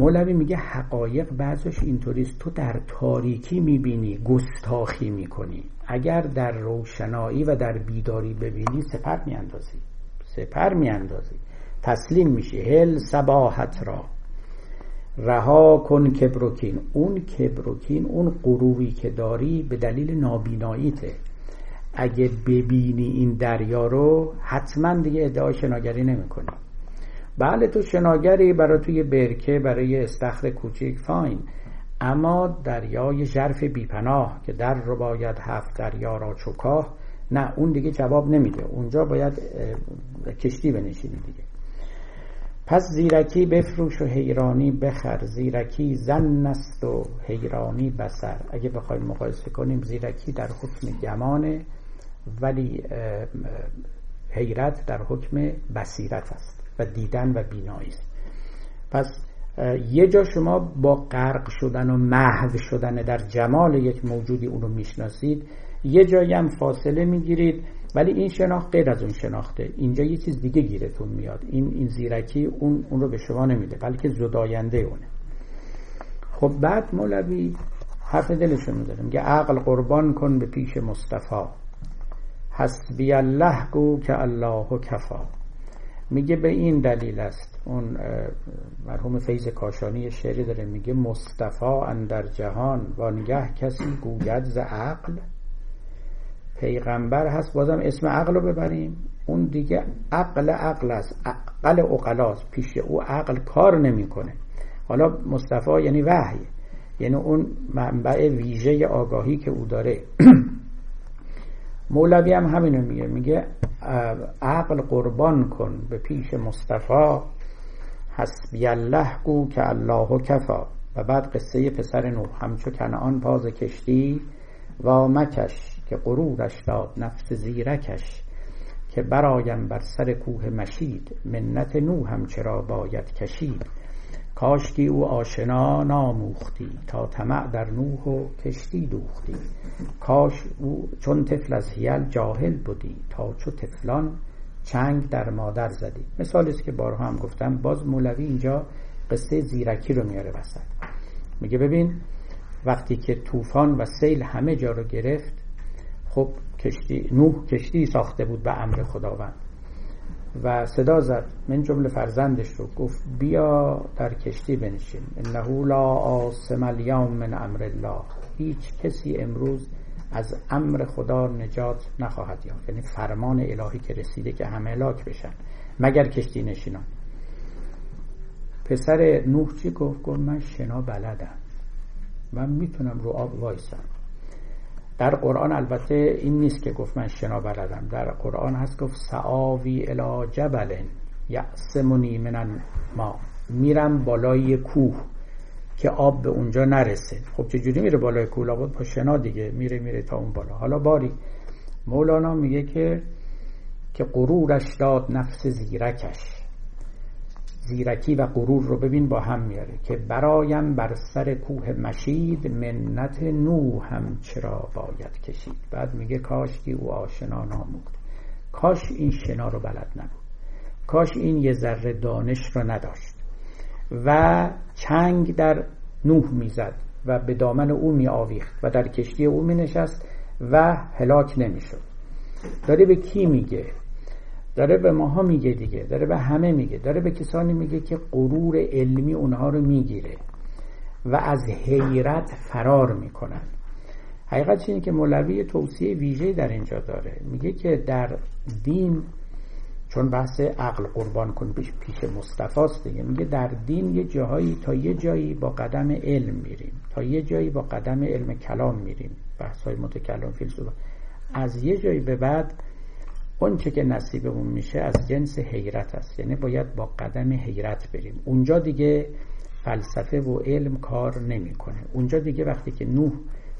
Speaker 1: مولوی میگه حقایق بعضش اینطوریست تو در تاریکی می‌بینی گستاخی می‌کنی. اگر در روشنایی و در بیداری ببینی سپر میاندازی. سپر میاندازی. تسلیم میشی. هل سباحت را. رها کن کبروکین اون کبروکین اون غروری که داری به دلیل نابیناییته. اگه ببینی این دریا رو حتما دیگه ادعای شناگری نمی‌کنی. بله تو شناگری برای توی برکه برای استخر کوچیک فاین. اما دریای ژرف بیپناه که در رو باید هفت دریا را چکاه نه اون دیگه جواب نمیده. اونجا باید کشتی بنشینی دیگه. پس زیرکی بفروش و حیرانی بخر. زیرکی زن است و حیرانی بسر. اگه بخوایم مقایسه کنیم زیرکی در حکم گمانه ولی حیرت در حکم بصیرت است. و دیدن و بینایی است. پس یه جا شما با غرق شدن و محو شدن در جمال یک موجودی اون رو می‌شناسید یه جایی هم فاصله می‌گیرید ولی این شناخت غیر از اون شناخته. اینجا یه چیز دیگه گیرتون میاد. این این زیرکی اون اون رو به شما نمیده بلکه زداینده اونه. خب بعد مولوی حرف دلشون می‌ذاره میگه عقل قربان کن به پیش مصطفی. حسبی الله گو که الله کفا. میگه به این دلیل است. اون مرحوم فیض کاشانی شعری داره میگه مصطفی اندر جهان وانگه کسی گوید ز عقل. پیغمبر هست بازم اسم عقل رو ببریم. اون دیگه عقل عقل است. عقل اقلاست. پیش او عقل کار نمی‌کنه. حالا مصطفی یعنی وحی. یعنی اون منبع ویژه آگاهی که او داره. مولوی هم همینو میگه. میگه عقل قربان کن به پیش مصطفی. حسبی الله گو که الله و کفا. و بعد قصه پسر نوح. همچو کنعان پاز کشتی. و مکش که غرورش داد نفس زیرکش که برایم بر سر کوه مشید. منت نوح هم چرا باید کشید؟ کاشکی او آشنا ناموختی تا طمع در نوح و کشتی دوختی. کاش او چون طفل از هیل جاهل بودی تا چو طفلان چنگ در مادر زدی. مثالی است که بارها هم گفتم باز مولوی اینجا قصه زیرکی رو میاره وسط. میگه ببین وقتی که طوفان و سیل همه جا رو گرفت خب کشتی نوح کشتی ساخته بود به امر خداوند. و صدا زد. من جمله فرزندش رو گفت بیا در کشتی بنشین. انه لا آسم الیوم من امر الله. هیچ کسی امروز از امر خدا نجات نخواهد یافت. یعنی فرمان الهی که رسیده که همه هلاک بشن. مگر کشتی نشینان. پسر نوح چی گفت؟ گفت من شنا بلدم من می‌تونم رو آب وایسم. در قرآن البته این نیست که گفت من شنا بلدم در قرآن هست گفت سعاوی الی جبل یعصمنی من ما میرم بالای کوه که آب به اونجا نرسه. خب چجوری میره بالای کوه؟ لابد با شنا دیگه میره میره تا اون بالا. حالا باری مولانا میگه که که غرورش داد نفس زیرکش. زیرکی و غرور رو ببین با هم میاره که برایم بر سر کوه مشید منت نو هم چرا باید کشید. بعد میگه کاش که او آشنا نامود کاش این شنا رو بلد نبود. کاش این یه ذره دانش رو نداشت. و چنگ در نوح می‌زد و به دامن او می آویخت و در کشتی او می نشست و هلاک نمی‌شد. داره به کی میگه؟ داره به ماها میگه دیگه داره به همه میگه داره به کسانی میگه که غرور علمی اونها رو می‌گیره و از حیرت فرار می‌کنن. حقیقت اینه که مولوی توصیه ویژه در اینجا داره. میگه که در دین چون بحث عقل قربان کن پیش, مصطفاست دیگه میگه در دین یه جاهایی تا یه جایی با قدم علم میریم تا یه جایی با قدم علم کلام میریم بحث های متکلم فیلسوف. از یه جایی به بعد چه که نصیبمون میشه از جنس حیرت است. یعنی باید با قدم حیرت بریم. اونجا دیگه فلسفه و علم کار نمی‌کنه. اونجا دیگه وقتی که نوح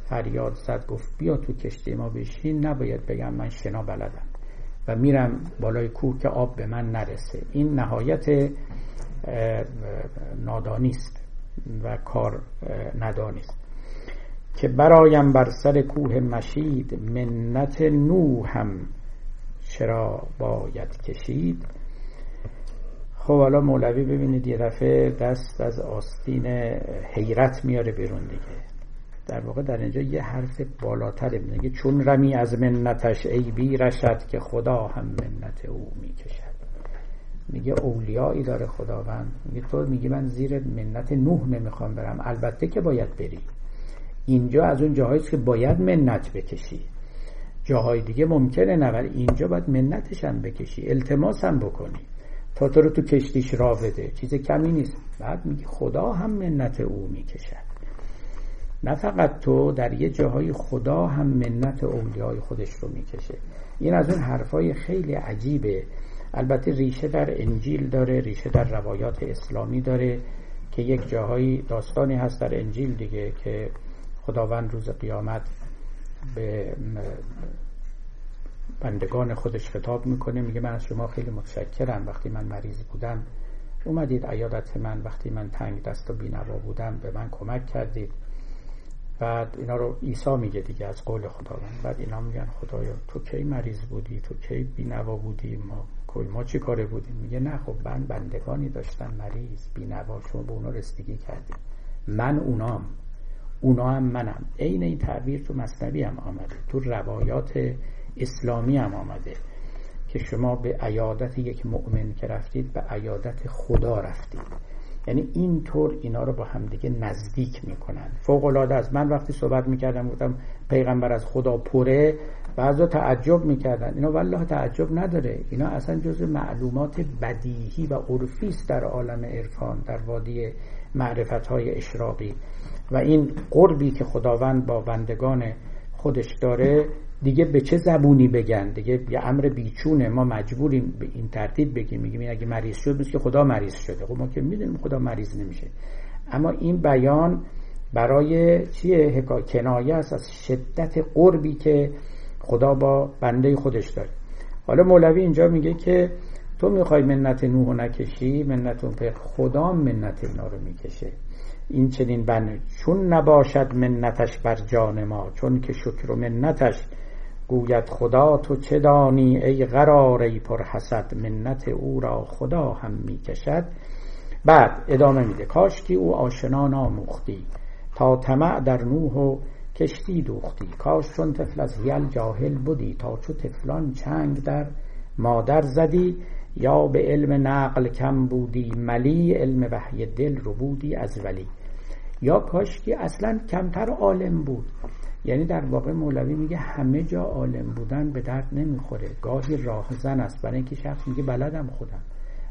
Speaker 1: فریاد زد گفت بیا تو کشتی ما بشین نباید بگم من شنا بلدم. و میرم بالای کوه که آب به من نرسه. این نهایت نادانیست و کار ندانیست که برایم بر سر کوه مشید منت هم چرا باید کشید؟ خب حالا مولوی ببینید یه دفعه دست از آستین حیرت میاره بیرون دیگه. در واقع در اینجا یه حرف بالاتر میگه چون رمی از منتش ای بی رشد که خدا هم منت او می‌کشد. میگه اولیایی داره خداوند. میگه تو میگه من زیر منت نوح نمی‌خوام برم. البته که باید بری. اینجا از اون جاهایی که باید منت بکشی. جاهای دیگه ممکنه نه ولی اینجا باید منتش هم بکشی التماس هم بکنی. تا تو رو تو کشتیش را بده. چیز کمی نیست. بعد میگه خدا هم منت او می‌کشد. نه فقط تو در یه جاهای خدا هم منت اولیای خودش رو می‌کشه. این از اون حرفای خیلی عجیبه. البته ریشه در انجیل داره ریشه در روایات اسلامی داره که یک جاهایی داستانی هست در انجیل دیگه که خداوند روز قیامت به بندگان خودش خطاب می‌کنه میگه من از شما خیلی متشکرم. وقتی من مریض بودم اومدید عیادت من. وقتی من تنگ دست و بینوا بودم به من کمک کردید. بعد اینا رو عیسی میگه دیگه از قول خداوند. بعد اینا میگن خدایا تو کی مریض بودی؟ تو کی بینوا بودی؟ ما ما چی کاره بودیم؟ میگه نه خب من بندگانی داشتن مریض بینوا شما به اونا رسیدگی کردیم من اونام. اونا هم منم. عین این تعبیر تو مصنبی هم آمده تو روایات اسلامی هم آمده که شما به عیادت یک مؤمن که رفتید به عیادت خدا رفتید. یعنی اینطور اینا رو با همدیگه نزدیک می‌کنن. فوق العاده است. من وقتی صحبت می‌کردم گفتم پیغمبر از خدا پره بعضا تعجب می‌کردن. اینا والله تعجب نداره. اینا اصلا جز معلومات بدیهی و عرفی است در عالم عرفان در وادی معرفت های اشراقی و این قربی که خداوند با بندگان خودش داره دیگه به چه زبونی بگن؟ دیگه یه امر بیچونه. ما مجبوریم به این ترتیب بگیم. میگیم اگه مریض شد که خدا مریض شده. خب ما که می‌دونیم خدا مریض نمیشه. اما این بیان برای چیه؟ کنایه است از شدت قربی که خدا با بنده خودش داره. حالا مولوی اینجا میگه که تو می‌خوای منت نوح نکشی منت اون خدا منت اینا رو می‌کشه. این چنین بن چون نباشد منتش بر جان ما چون که شکر و منتش گوید خدا تو چه دانی؟ ای قرار ای پر حسد منت او را خدا هم می‌کشد. بعد ادامه میده کاش که او آشنا ناموختی تا طمع در نوح و کشتی دوختی. کاش چون طفل از هیل جاهل بودی تا چو طفلان چنگ در مادر زدی. یا به علم نقل کم بودی ملی علم وحی دل رو بودی از ولی. یا کاش که اصلا کمتر عالم بود. یعنی در واقع مولوی میگه همه جا عالم بودن به درد نمی‌خوره. گاهی راهزن است. برای اینکه شخص میگه بلدم خودم.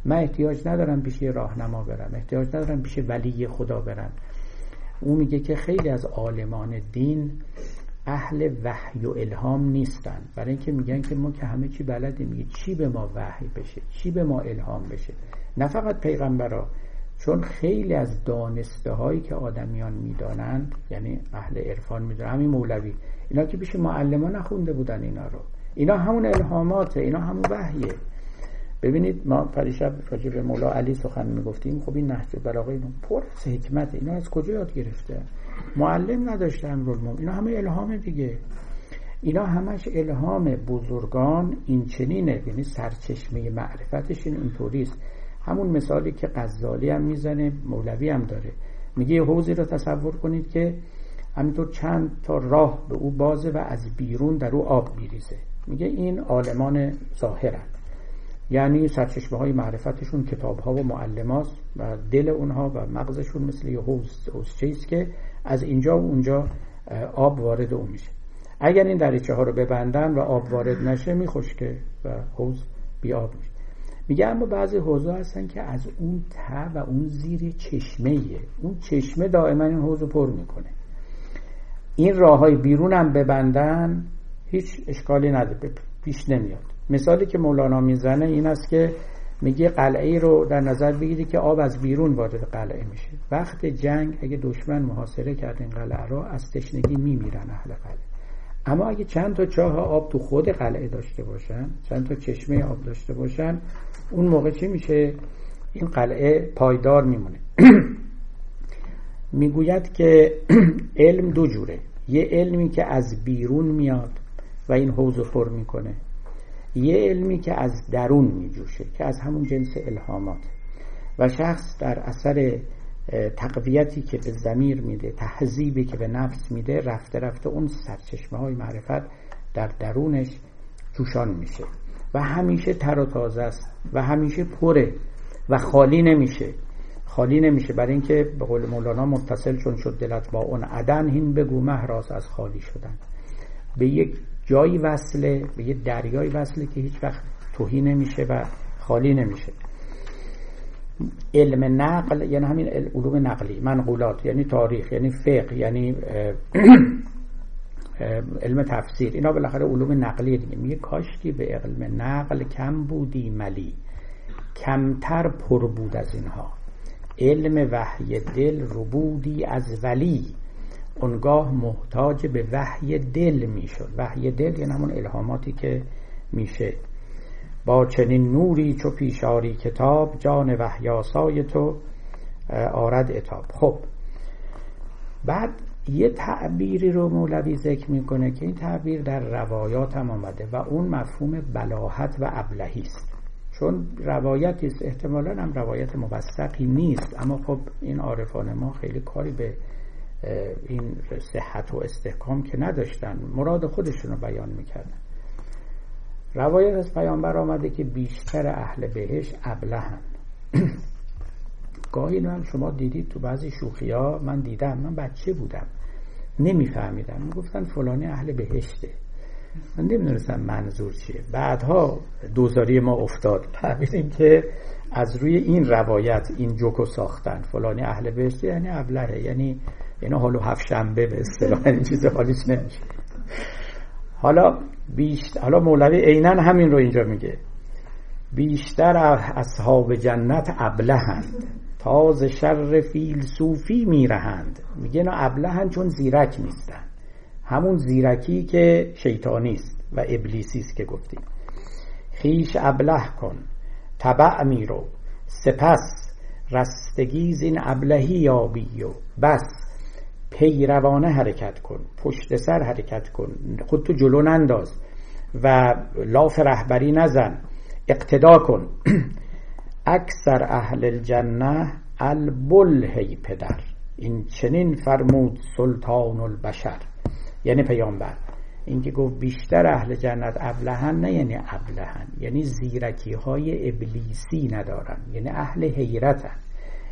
Speaker 1: من احتیاج ندارم پیش راهنما برم. احتیاج ندارم پیش ولی خدا برم. او میگه که خیلی از عالمان دین اهل وحی و الهام نیستن. برای اینکه میگن که ما که همه چی بلدیم میگه چی به ما وحی بشه؟ چی به ما الهام بشه؟ نه فقط پیغمبرا. چون خیلی از دانسته هایی که آدمیان می‌دانند یعنی اهل عرفان می‌دونن همین مولوی اینا که پیش معلمان نخونده بودن اینا رو. اینا همون الهاماته اینا همون وحیه. ببینید ما پریشب راجع به مولا علی سخن می‌گفتیم. خب این نهج بلاغه اینو پر از حکمت. اینا از کجا یاد گرفته؟ معلم نداشته امرالمومنین اینا همه الهام دیگه. اینا همش الهام بزرگان این چنینه. یعنی سرچشمه معرفتش این اینطوریست همون مثالی که غزالی هم می‌زنه مولوی هم داره. میگه حوزی رو تصور کنید که همینطور چند تا راه به او بازه و از بیرون در او آب میریزه. میگه این عالمان ظاهرن. یعنی سرچشمه های معرفتشون کتاب ها و معلمات و دل اونها و مغزشون مثل یه حوز حوزچه که از اینجا و اونجا آب وارد اون میشه. اگر این دریچه ها رو ببندن و آب وارد نشه میخشکه و حوز بی آب میشه. میگه اما بعضی حوزه هستن که از اون ته و اون زیر چشمه اون چشمه دائما این حوز رو پر می‌کنه. این راه های بیرون هم ببندن هیچ اشکالی نداره پیش نمیاد. مثالی که مولانا می‌زنه این است که میگه قلعه رو در نظر بگیری که آب از بیرون وارد قلعه میشه. وقت جنگ اگه دشمن محاصره کرد این قلعه رو از تشنگی میمیرن اهل قلعه. اما اگه چند تا چاه آب تو خود قلعه داشته باشن چند تا چشمه آب داشته باشن اون موقع چی میشه؟ این قلعه پایدار میمونه. می‌گوید که علم دو جوره. یه علمی که از بیرون میاد و این حوض پر می‌کنه. یه علمی که از درون میجوشه که از همون جنس الهامات. و شخص در اثر تقویتی که به زمیر میده تهذیبی که به نفس میده رفته رفته اون سرچشمه های معرفت در درونش جوشان میشه. و همیشه تر و تازه است و همیشه پره و خالی نمیشه. خالی نمیشه برای اینکه به قول مولانا متصل چون شد دلت با اون عدن هین بگو مهراز از خالی شدن. به یک جایی وصله به یک دریایی وصله که هیچ وقت توهی نمیشه و خالی نمیشه. علم نقل یعنی همین علوم نقلی منقولات یعنی تاریخ یعنی فقه یعنی علم تفسیر. اینا بالاخره علوم نقلی دیگه. میگه کاش که به علم نقل کم بودی ملی. کمتر پر بود از اینها. علم وحی دل رو بودی از ولی. اونگاه محتاج به وحی دل می‌شد. وحی دل یعنی همون الهاماتی که میشه. با چنین نوری چو پیشاری کتاب جان وحیاسای تو آرد اتاب خب بعد یه تعبیری رو مولوی ذکر می‌کنه که این تعبیر در روایات هم آمده و اون مفهوم بلاحت و ابلهی است. چون روایتی است احتمالا هم روایت موثقی نیست اما خب این عارفان ما خیلی کاری به این صحت و استحکام که نداشتن مراد خودشون رو بیان می‌کردن. روایت از پیامبر آمده که بیشتر اهل بهش ابلهن گاهی هم شما دیدید تو بعضی شوخی ها من دیدم من بچه بودم. نمیفهمیدم. گفتن فلانی اهل بهشته. من نمی‌دونستم منظور چیه. بعدها دوزاری ما افتاد. فهمیدیم که از روی این روایت این جوکو ساختن. فلانی اهل بهشته یعنی ابلهه. یعنی یعنی حالو هفت شنبه به اصطلاح این چیز حالیش نمیشه. حالا بیشتر حالا مولوی عینا همین رو اینجا میگه. بیشتر اصحاب جنت ابلهند. تاز شر فیلسوفی میرهند. میگه اینا ابلهند چون زیرک نیستن. همون زیرکی که شیطانی است و ابلیسی است که گفتیم. خیش ابله کن. تبع میرو. سپس رستگیز این ابلهی یابی و. بس. پیروانه حرکت کن پشت سر حرکت کن خودتو جلو ننداز و لاف رهبری نزن اقتدا کن. اکثر اهل الجنه البلهی پدر. این چنین فرمود سلطان البشر. یعنی پیامبر. اینکه گفت بیشتر اهل جنت ابلهن نه یعنی ابلهن یعنی زیرکی های ابلیسی ندارن یعنی اهل حیرتن.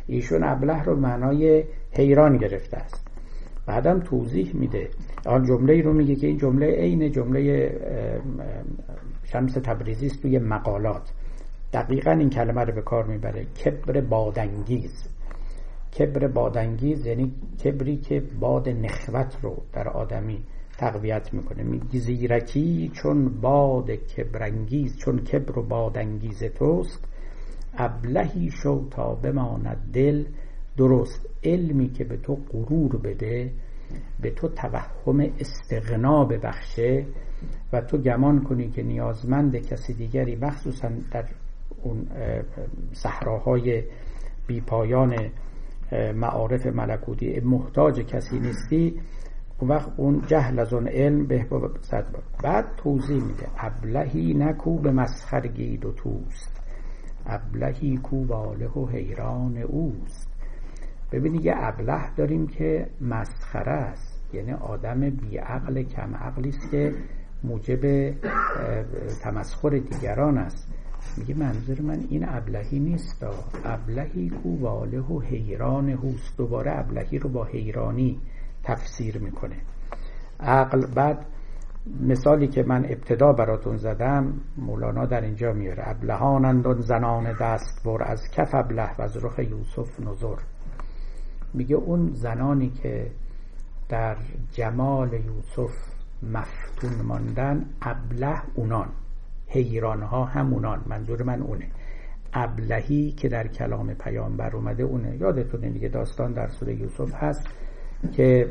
Speaker 1: ایشون ابله رو معنای حیران گرفته است. بعدم توضیح میده. آن جمله ای رو میگه که این جمله عین جمله شمس تبریزی است توی مقالات. دقیقا این کلمه رو به کار می‌بره. کبر بادنگیز. کبر بادنگیز یعنی کبری که باد نخوت رو در آدمی تقویت می‌کنه. میگی زیرکی چون باد کبرانگیز چون کبر و بادانگیز توست ابلهی شو تا بماند دل درست. علمی که به تو غرور بده به تو توهم استغنا ببخشه و تو گمان کنی که نیازمند کسی دیگری مخصوصا در اون صحراهای بیپایان معارف ملکوتی محتاج کسی نیستی اون وقت اون جهل از اون علم به بعد توضیح میده ابلهی نکو به مسخرگید و توست. ابلهی کو واله و حیران اوست. ببینید یه ابله داریم که مسخره است. یعنی آدم بیعقل کم عقلی است که موجب تمسخر دیگران است. میگه منظور من این ابلهی نیست. ابلهی کو واله و حیران هوست دوباره ابلهی رو با حیرانی تفسیر می‌کنه. عقل بعد مثالی که من ابتدا براتون زدم مولانا در اینجا میاره. ابلهانند زنان دست بر از کف ابله و از رخ یوسف نظر. میگه اون زنانی که در جمال یوسف مفتون ماندن ابله اونان. حیران ها همونان منظور من اونه. ابلهی که در کلام پیامبر اومده اونه. یادتونه دیگه داستان در سوره یوسف هست که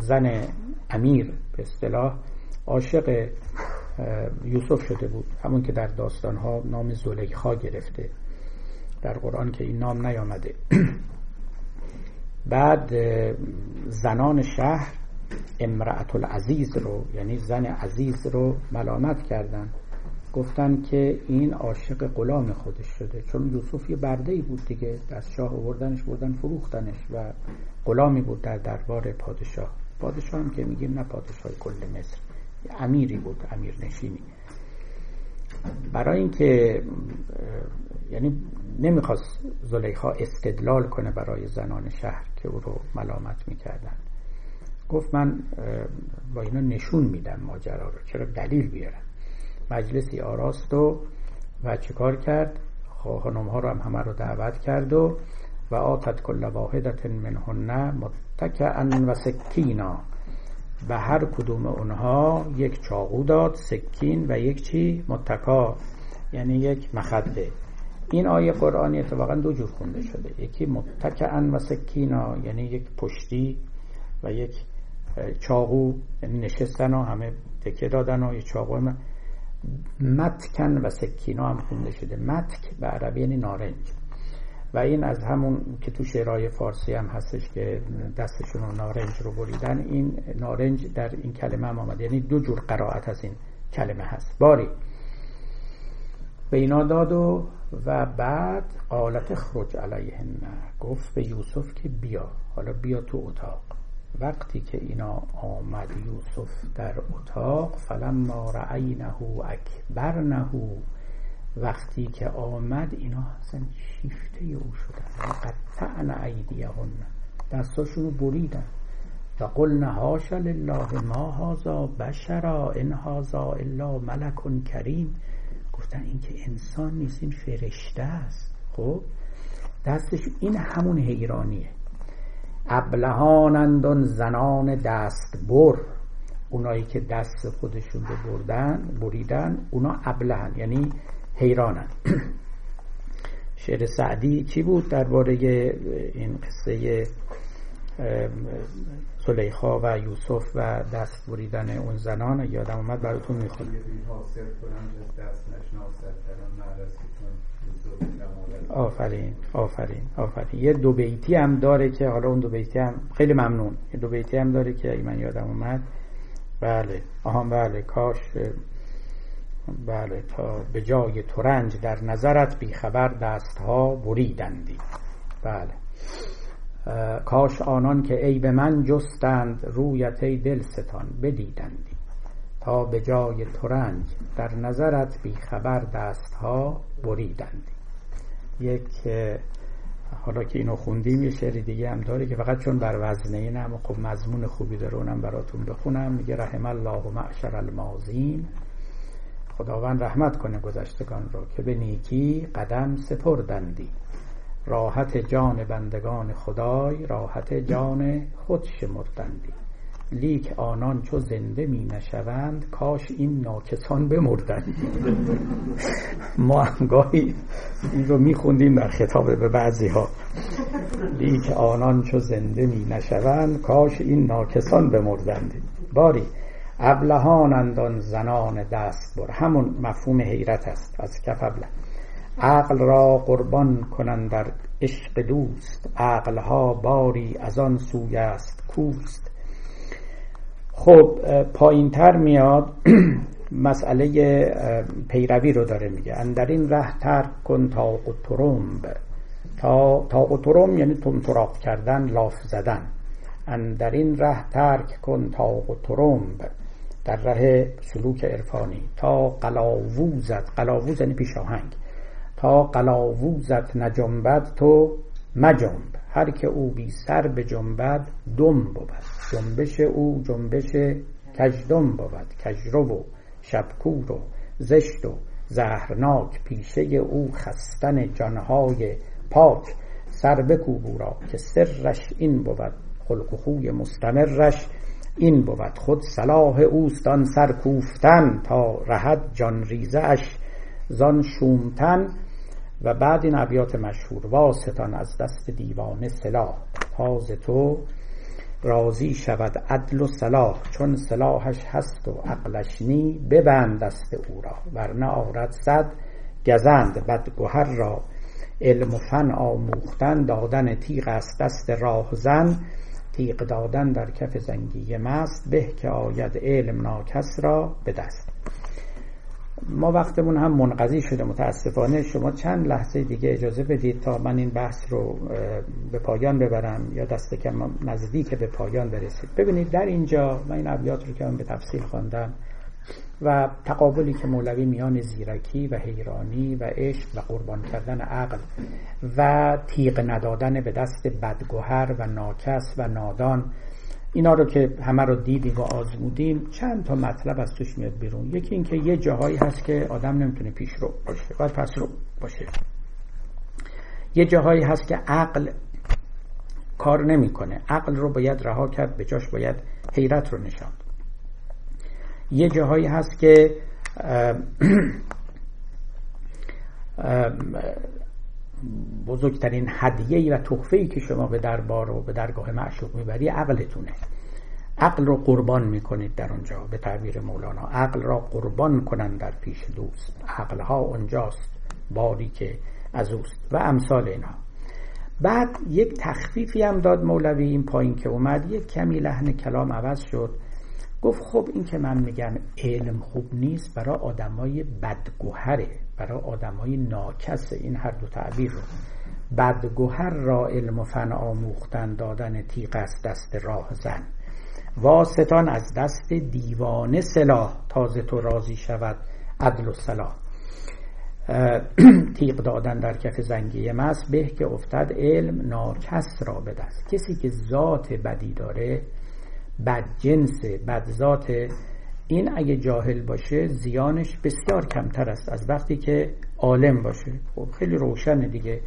Speaker 1: زن امیر به اصطلاح عاشق یوسف شده بود. همون که در داستان ها نام زلیخا گرفته. در قرآن که این نام نیامده. بعد زنان شهر امرأت العزیز رو یعنی زن عزیز رو ملامت کردن. گفتن که این عاشق غلام خودش شده. چون یوسف یه برده ای بود دیگه از شاه آوردنش بردن فروختنش و غلامی بود در دربار پادشاه. پادشاه هم که میگیم نه پادشاه کل مصر امیری بود امیر نشینی برای اینکه یعنی نمی‌خواست زلیخا استدلال کنه برای زنان شهر که او رو ملامت می‌کردن. گفت من با اینا نشون میدم ماجرا رو. چرا دلیل بیارن مجلسی آراست و و چیکار کرد؟ خانم ها رو هم همه رو دعوت کرد و و آتت کل واحدت منهن متکئن و سکینا. به هر کدوم اونها یک چاقو داد سکین و یک چی؟ متکا. یعنی یک مخده. این آیه قرآنی اتفاقا دو جور خونده شده. یکی متکئن و سکینا یعنی یک پشتی و یک چاقو یعنی نشستن و همه تکه دادن و یک چاقو متکن و سکینا هم خونده شده. متک به عربی یعنی نارنج. و این از همون که تو شعرهای فارسی هم هستش که دستشون رو نارنج رو بریدن این نارنج در این کلمه هم آمده. یعنی دو جور قرائت از این کلمه هست. باری. به اینا داد و و بعد قالت خرج علیهن. گفت به یوسف که بیا. حالا بیا تو اتاق. وقتی که اینا آمد یوسف در اتاق فلما رعینه اکبرنه. وقتی که آمد اینا اصلا شیفته او شدن. قطعن ایدیهن. دستاشون رو بریدن. و قلنا هاشا لله ما هازا بشرا ان هازا الا ملک کریم. گفتن این که انسان نیست این فرشته است. خب دستش این همون حیرانیه. ابلهانند زنان دست بر اونایی که دست خودشون رو بردن بریدن اونا ابلهن یعنی حیرانن. شعر سعدی چی بود درباره این قصه زلیخا و یوسف و دست بریدن اون زنان یادم اومد براتون می‌خونم. آفرین آفرین آفرین. یه دو بیتی هم داره که حالا اون دو بیتی هم خیلی ممنون. یه دو بیتی هم داره که من یادم اومد. بله آها بله کاش بله تا به جای ترنج در نظرت بیخبر دست ها بریدندی. بله. کاش آنان که ای به من جستند رویت ای دل ستان بدیدندی تا به جای ترنج در نظرت بیخبر دست ها بریدندی. یک حالا که اینو خوندیم یه شعر دیگه هم داره که فقط چون بر وزنه اینه اما خب مضمون خوبی داره اونم براتون بخونم. میگه رحم الله و معشر المازین. خداوند رحمت کنه گذشتگان رو که به نیکی قدم سپردندی. راحت جان بندگان خدای راحت جان خود شمردندی. لیک آنان چو زنده می نشوند کاش این ناکسان بمردند. ما هم گاهی این رو می خوندیم در خطاب به بعضی ها لیک آنان چو زنده می نشوند کاش این ناکسان بمردند. باری ابلهانند آن زنان دست بر. همون مفهوم حیرت است. از کف ابله. عقل را قربان کنند در عشق دوست. عقلها باری از آن سوی است کوست. خب پایین تر میاد. مسئله پیروی رو داره میگه. در این ره ترک کن تا ترمب تا تا یعنی تمتراق کردن لاف زدن. در این ره ترک کن تا ترمب در ره سلوک عرفانی. تا قلاووزت قلاووز یعنی پیشاهنگ تا قلاووزت نجنبد تو مجنب. هر که او بی سر به جنبد دم بود. جنبش او جنبش کجدم بود. کجرو و شبکور و زشت و زهرناک پیشه او خستن جانهای پاک. سر بکوبو را که سرش این بود. خلق و خوی مستمرش این بود. خود صلاح اوستان سر کوفتن تا رهد جان ریزه اش. زان شومتن و بعد این ابیات مشهور واسطان از دست دیوانه سلاح تاز تو راضی شود عدل و صلاح چون صلاحش هست و عقلش نی ببند دست او را ورنه آرد صد گزند بدگوهر را. علم و فن آموختن دادن تیغ است دست راه زن تیغ دادن در کف زنگی مست به که آید علم ناکس را به دست. ما وقتمون هم منقضی شده متاسفانه شما چند لحظه دیگه اجازه بدید تا من این بحث رو به پایان ببرم یا دست کم نزدیک به پایان برسید. ببینید در اینجا من این ابیات رو که من به تفصیل خواندم و تقابلی که مولوی میان زیرکی و حیرانی و عشق و قربان کردن عقل و تیغ ندادن به دست بدگوهر و ناکس و نادان اینا رو که همه رو دیدیم و آزمودیم چند تا مطلب از توش میاد بیرون. یکی اینکه یه جاهایی هست که آدم نمی‌تونه پیش رو باشه باید پس رو باشه. یه جاهایی هست که عقل کار نمی‌کنه. عقل رو باید رها کرد به جاش باید حیرت رو نشان یه جاهایی هست که بزرگترین هدیه و تحفه که شما به دربار و به درگاه معشوق می‌بری عقلتونه. عقل رو قربان می‌کنید در اونجا به تعبیر مولانا. عقل را قربان کنند در پیش دوست. عقلها اونجاست باری که از اوست و امثال اینها. بعد یک تخفیفی هم داد مولوی این پایین که اومد. یک کمی لحن کلام عوض شد. گفت خب این که من میگم علم خوب نیست برای آدمای بدگوهره. برای آدمای ناکس این هر دو تعبیر رو. بدگوهر را علم و فن آموختن دادن تیغ از دست راه زن. واسطان از دست دیوانه سلاح تازه تو راضی شود عدل و صلاح. تیغ دادن در کف زنگی مست به که افتد علم ناکس را به دست. کسی که ذات بدی داره بد جنس بد ذات این اگه جاهل باشه زیانش بسیار کمتر است از وقتی که عالم باشه. خب خیلی روشنه دیگه.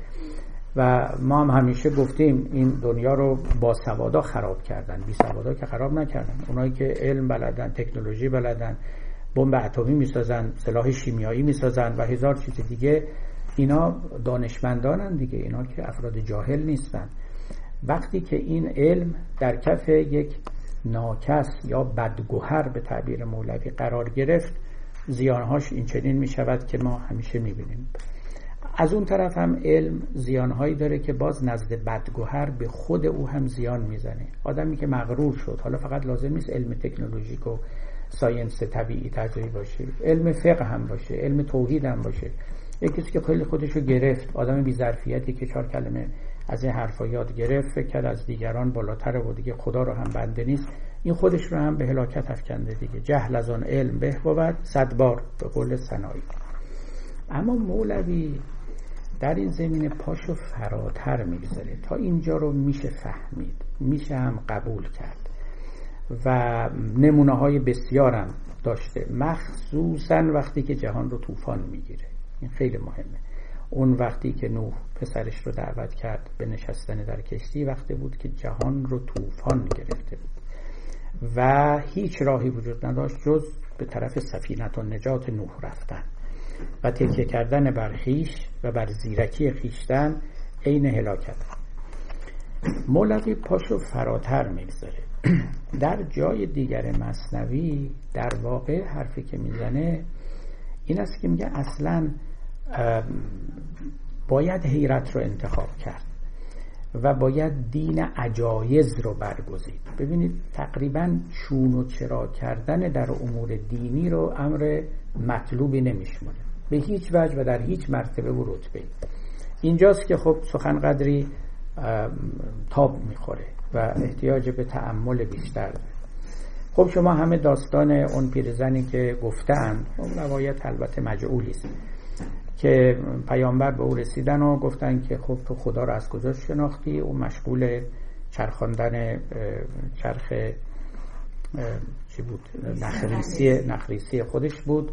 Speaker 1: و ما هم همیشه گفتیم این دنیا رو با سوادا خراب کردن بی سوادا که خراب نکردن. اونایی که علم بلدن تکنولوژی بلدن بمب اتمی می‌سازن سلاح شیمیایی می‌سازن و هزار چیز دیگه اینا دانشمندانن دیگه. اینا که افراد جاهل نیستن. وقتی که این علم در کف یک ناکس یا بدگوهر به تعبیر مولوی قرار گرفت زیانهاش این چنین می شود که ما همیشه می بینیم از اون طرف هم علم زیانهایی داره که باز نزد بدگوهر به خود او هم زیان می‌زنه. آدمی که مغرور شد حالا فقط لازم نیست علم تکنولوژیک و ساینس طبیعی تجربی باشه علم فقه هم باشه علم توحید هم باشه. یکی که خیلی خودشو گرفت آدم بی ظرفیتی که چهار کلمه از این حرفا یاد گرفت فکر کرد از دیگران بالاتر و دیگه خدا رو هم بنده نیست. این خودش رو هم به هلاکت افکنده دیگه. جهل از آن علم به بود صد بار به قول سنایی اما مولوی در این زمینه پاشو فراتر می‌گذاره. تا اینجا رو میشه فهمید. میشه هم قبول کرد. و نمونه های بسیارم داشته. مخصوصا وقتی که جهان رو طوفان می‌گیره. این خیلی مهمه. اون وقتی که نوح پسرش رو دعوت کرد به نشستن در کشتی وقتی بود که جهان رو طوفان گرفته بود. و هیچ راهی وجود نداشت جز به طرف سفینت و نجات نوح رفتن. و تکیه کردن بر خیش و بر زیرکی خیشتن عین هلاکت. مولوی پاشو فراتر می‌گذاره. در جای دیگر مصنوی در واقع حرفی که می‌زنه این است که میگه اصلا باید حیرت رو انتخاب کرد و باید دین عجایز رو برگزید. ببینید تقریبا چون و چرا کردن در امور دینی رو امر مطلوبی نمیشمونه به هیچ وجه و در هیچ مرتبه و رتبه. اینجاست که خب سخن قدری تاب می‌خوره و احتیاج به تعمل بیشتر داره. خب شما همه داستان اون پیرزنی که گفتن اون روایت البته مجعولی است. که پیامبر به او رسیدن و گفتن که خب تو خدا رو از کجا شناختی؟ او مشغول چرخاندن چرخ چی بود؟ نخریسی نخریسی. خودش بود.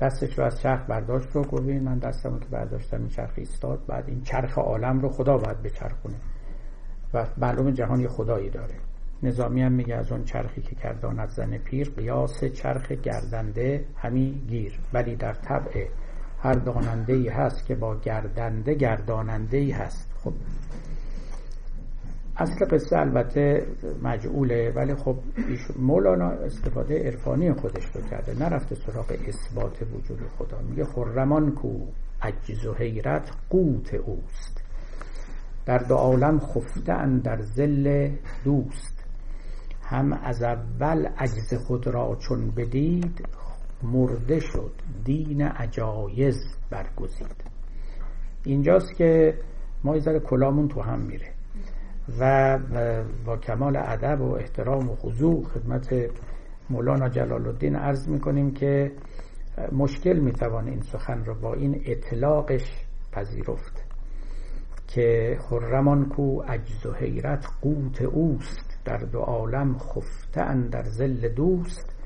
Speaker 1: دستش رو از چرخ برداشت رو گفت من دستم که برداشتم این چرخ ایستاد بعد این چرخ عالم رو خدا باید بچرخونه. و معلوم جهان یه خدایی داره. نظامی هم میگه از اون چرخی که کردان از زن پیر قیاس چرخ گردنده همی گیر. ولی در طبع هر داننده ای هست که با گردنده گرداننده ای هست. خب اصل قصه البته مجعوله ولی خب مولانا استفاده عرفانی خودش رو کرده. نرفته سراغ اثبات وجود خدا. میگه خرمان کو عجز و حیرت قوت اوست. در دو عالم خفته در زل دوست. هم از اول عجز خود را چون بدید مرده شد. دین عجایز برگزید. اینجاست که ما یه کلامون تو هم میره. و با کمال ادب و احترام و خضوع خدمت مولانا جلال الدین عرض می‌کنیم که مشکل می‌توان این سخن رو با این اطلاقش پذیرفت که خرمان کو عجز و حیرت قوت اوست. در دو عالم خفته در زل دوست.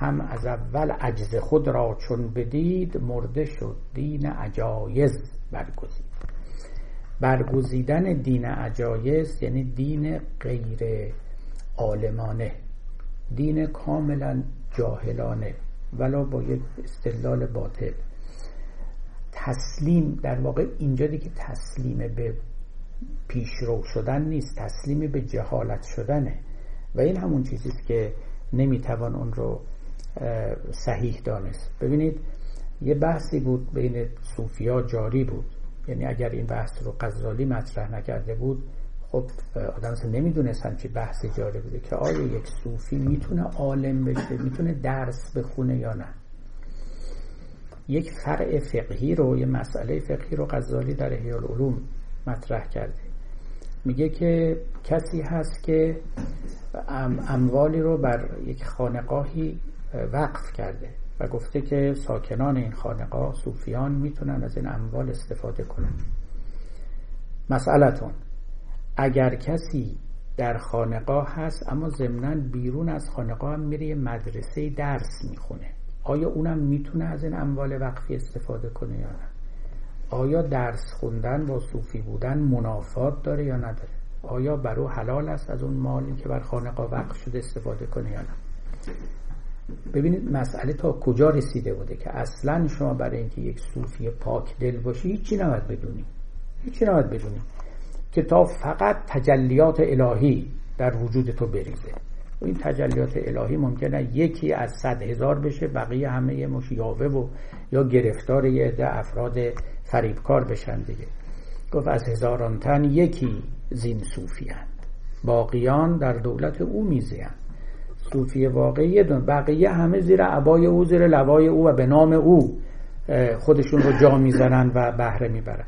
Speaker 1: هم از اول عجز خود را چون بدید مرده شد دین عجایز برگزید. برگزیدن دین عجایز یعنی دین غیر عالمانه دین کاملا جاهلانه ولا با یک استدلال باطل. تسلیم در واقع اینجا دیگه تسلیم به پیشرو شدن نیست تسلیم به جهالت شدنه. و این همون چیزیست که نمی‌توان اون رو صحیح دانست. ببینید یه بحثی بود بین صوفیا جاری بود. یعنی اگر این بحث رو غزالی مطرح نکرده بود خب آدم اصلا نمی‌دونستن چه بحث جاری بوده که آیا یک صوفی می‌تونه عالم بشه می‌تونه درس بخونه یا نه. یک فرع فقهی رو یه مسئله فقهی رو غزالی در احیاء العلوم مطرح کرده. میگه که کسی هست که اموالی رو بر یک خانقاهی وقف کرده و گفته که ساکنان این خانقاه صوفیان می‌تونن از این اموال استفاده کنن. مسئلتون اگر کسی در خانقاه هست اما ضمنا بیرون از خانقاه هم میره مدرسه درس می‌خونه. آیا اونم می‌تونه از این اموال وقفی استفاده کنه یا نه؟ آیا درس خوندن با صوفی بودن منافات داره یا نداره؟ آیا برو حلال است از اون مالی که بر خانقا وقف شده استفاده کنه یا نه؟ ببینید مسئله تا کجا رسیده بوده که اصلا شما برای اینکه یک صوفی پاک دل باشی هیچی نباید بدونی. هیچی نباید بدونی که تا فقط تجلیات الهی در وجود تو بریزه. این تجلیات الهی ممکنه یکی از صد هزار بشه بقیه همه مشیاوه و یا گرفتار یه عده افراد فریبکار بشن دیگه. گفت از هزاران تن یکی زین صوفی هند باقیان در دولت او میزیند صوفی واقعی دون بقیه همه زیر عبای او زیر لوای او و به نام او خودشون رو جا می‌زنن و بهره می‌برن.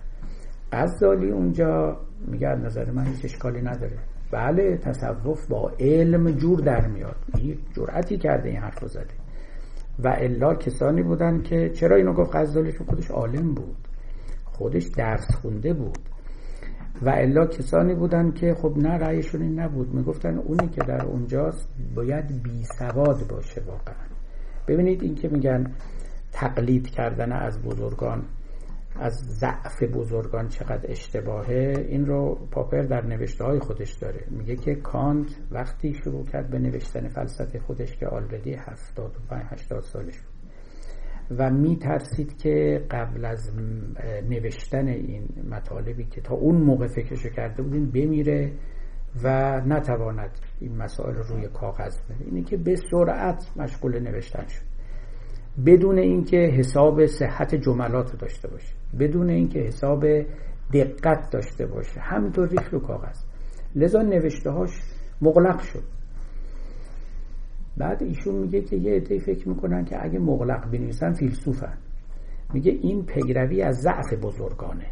Speaker 1: غزالی اونجا میگه نظر من هیچ اشکالی نداره. بله تصوف با علم جور در میاد. جرأتی کرده این حرف زده. و الا کسانی بودن که چرا اینو گفت؟ غزالی چون خودش عالم بود. خودش درس خونده بود. و الا کسانی بودن که خب نه رأیشون این نبود. می‌گفتن اونی که در اونجاست باید بی سواد باشه واقعا. ببینید این که میگن تقلید کردن از بزرگان از ضعف بزرگان چقدر اشتباهه این رو پاپر در نوشته های خودش داره. میگه که کانت وقتی شروع کرد به نوشتن فلسفه خودش که آلردی 75 80 سالش بود. و می ترسید که قبل از نوشتن این مطالبی که تا اون موقع فکرشو کرده بودین بمیره و نتواند این مسائل رو روی کاغذ بده اینه که به سرعت مشغول نوشتن شد. بدون اینکه حساب صحت جملات داشته باشه. بدون اینکه حساب دقت داشته باشه. همینطور ریخ رو کاغذ. لذا نوشته هاش مغلق شد. بعد ایشون میگه که یه عده فکر می‌کنن که اگه مغلق بنویسن فیلسوفن. میگه این پیروی از ضعف بزرگانه.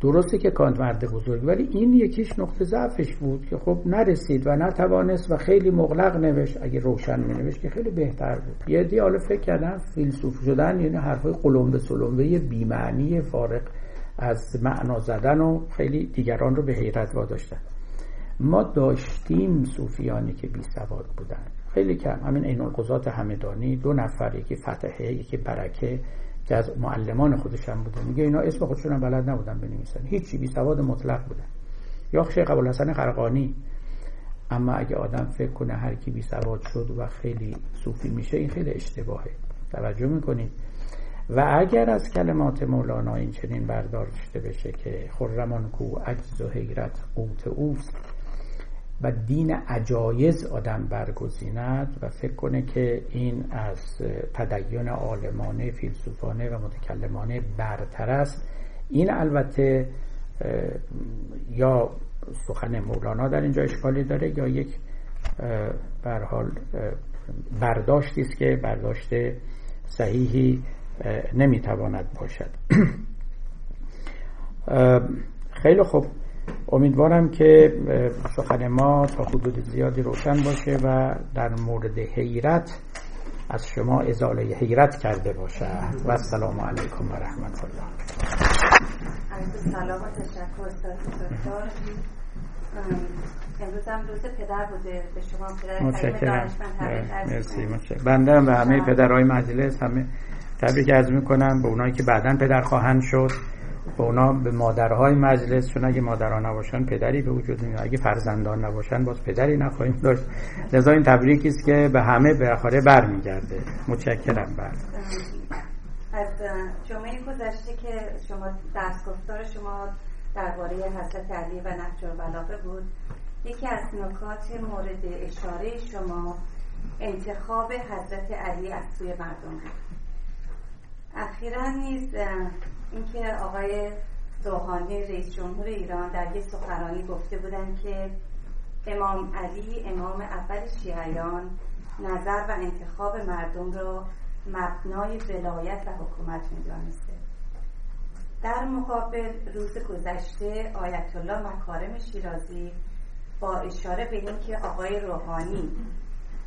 Speaker 1: درسته که کانت مرد بزرگ ولی این یکیش نقطه ضعفش بود که خب نرسید و نتوانست و خیلی مغلق نوشت اگه روشن می که خیلی بهتر بود. یه دی حالا فکر کردن فیلسوف شدن یعنی حرفای قلمبه سلمبه بیمعنی فارق از معنا زدن و خیلی دیگران رو به حیرت واداشتن. ما داشتیم صوفیانی که بی سواد بودن. خیلی کم همین عین القضات همدانی دو نفر یکی فتحه یکی برکه که از معلمان خودش هم بوده. میگه اینا اسم خودشون هم بلد نبودن بنویسن. هیچی بی سواد مطلق بودن یا شیخ ابوالحسن خرقانی. اما اگه آدم فکر کنه هر کی بی سواد شد و خیلی صوفی میشه این خیلی اشتباهه. توجه می‌کنید؟ و اگر از کلمات مولانا این چنین برداشته بشه که خرمان کو عجز و حیرت قوت اوست و دین عجایز آدم برگزیند و فکر کنه که این از تدین عالمانه فیلسوفانه و متکلمانه برتر است. این البته یا سخن مولانا در اینجا اشکالی داره یا یک حال برداشتی است که برداشت صحیحی نمی‌تواند باشد. خیلی خوب امیدوارم که سخن ما تا حدود زیادی روشن باشه و در مورد حیرت از شما ازاله حیرت کرده باشه. و السلام علیکم و رحمت الله.
Speaker 2: سلام و تشکر دکتر. امروز هم روز پدر بوده. به شما پدر متشکرم.
Speaker 1: مرسی متشکرم. بنده هم به همه پدرهای مجلس همه تبریک عرض می‌کنم به اونایی که بعدا پدر خواهند شد. به اونا به مادرهای مجلس چون اگه مادرها نباشن پدری به وجود نمیاد. اگه فرزندان نباشن باز پدری نخواهیم داشت. لذا این تبریکی است که به همه به اخاره برمیگرده. متشکرم. بر
Speaker 2: از جمعه گذشته که شما درس گفتار شما درباره حضرت علی و نهج البلاغه بود یکی از نکات مورد اشاره شما انتخاب حضرت علی از سوی مردم بود. اخیرا نیز اینکه آقای روحانی رئیس جمهور ایران در یک سخنرانی گفته بودند که امام علی امام اول شیعیان نظر و انتخاب مردم را مبنای ولایت و حکومت می‌دانسته. در مقابل روز گذشته آیت الله مکارم شیرازی با اشاره به اینکه آقای روحانی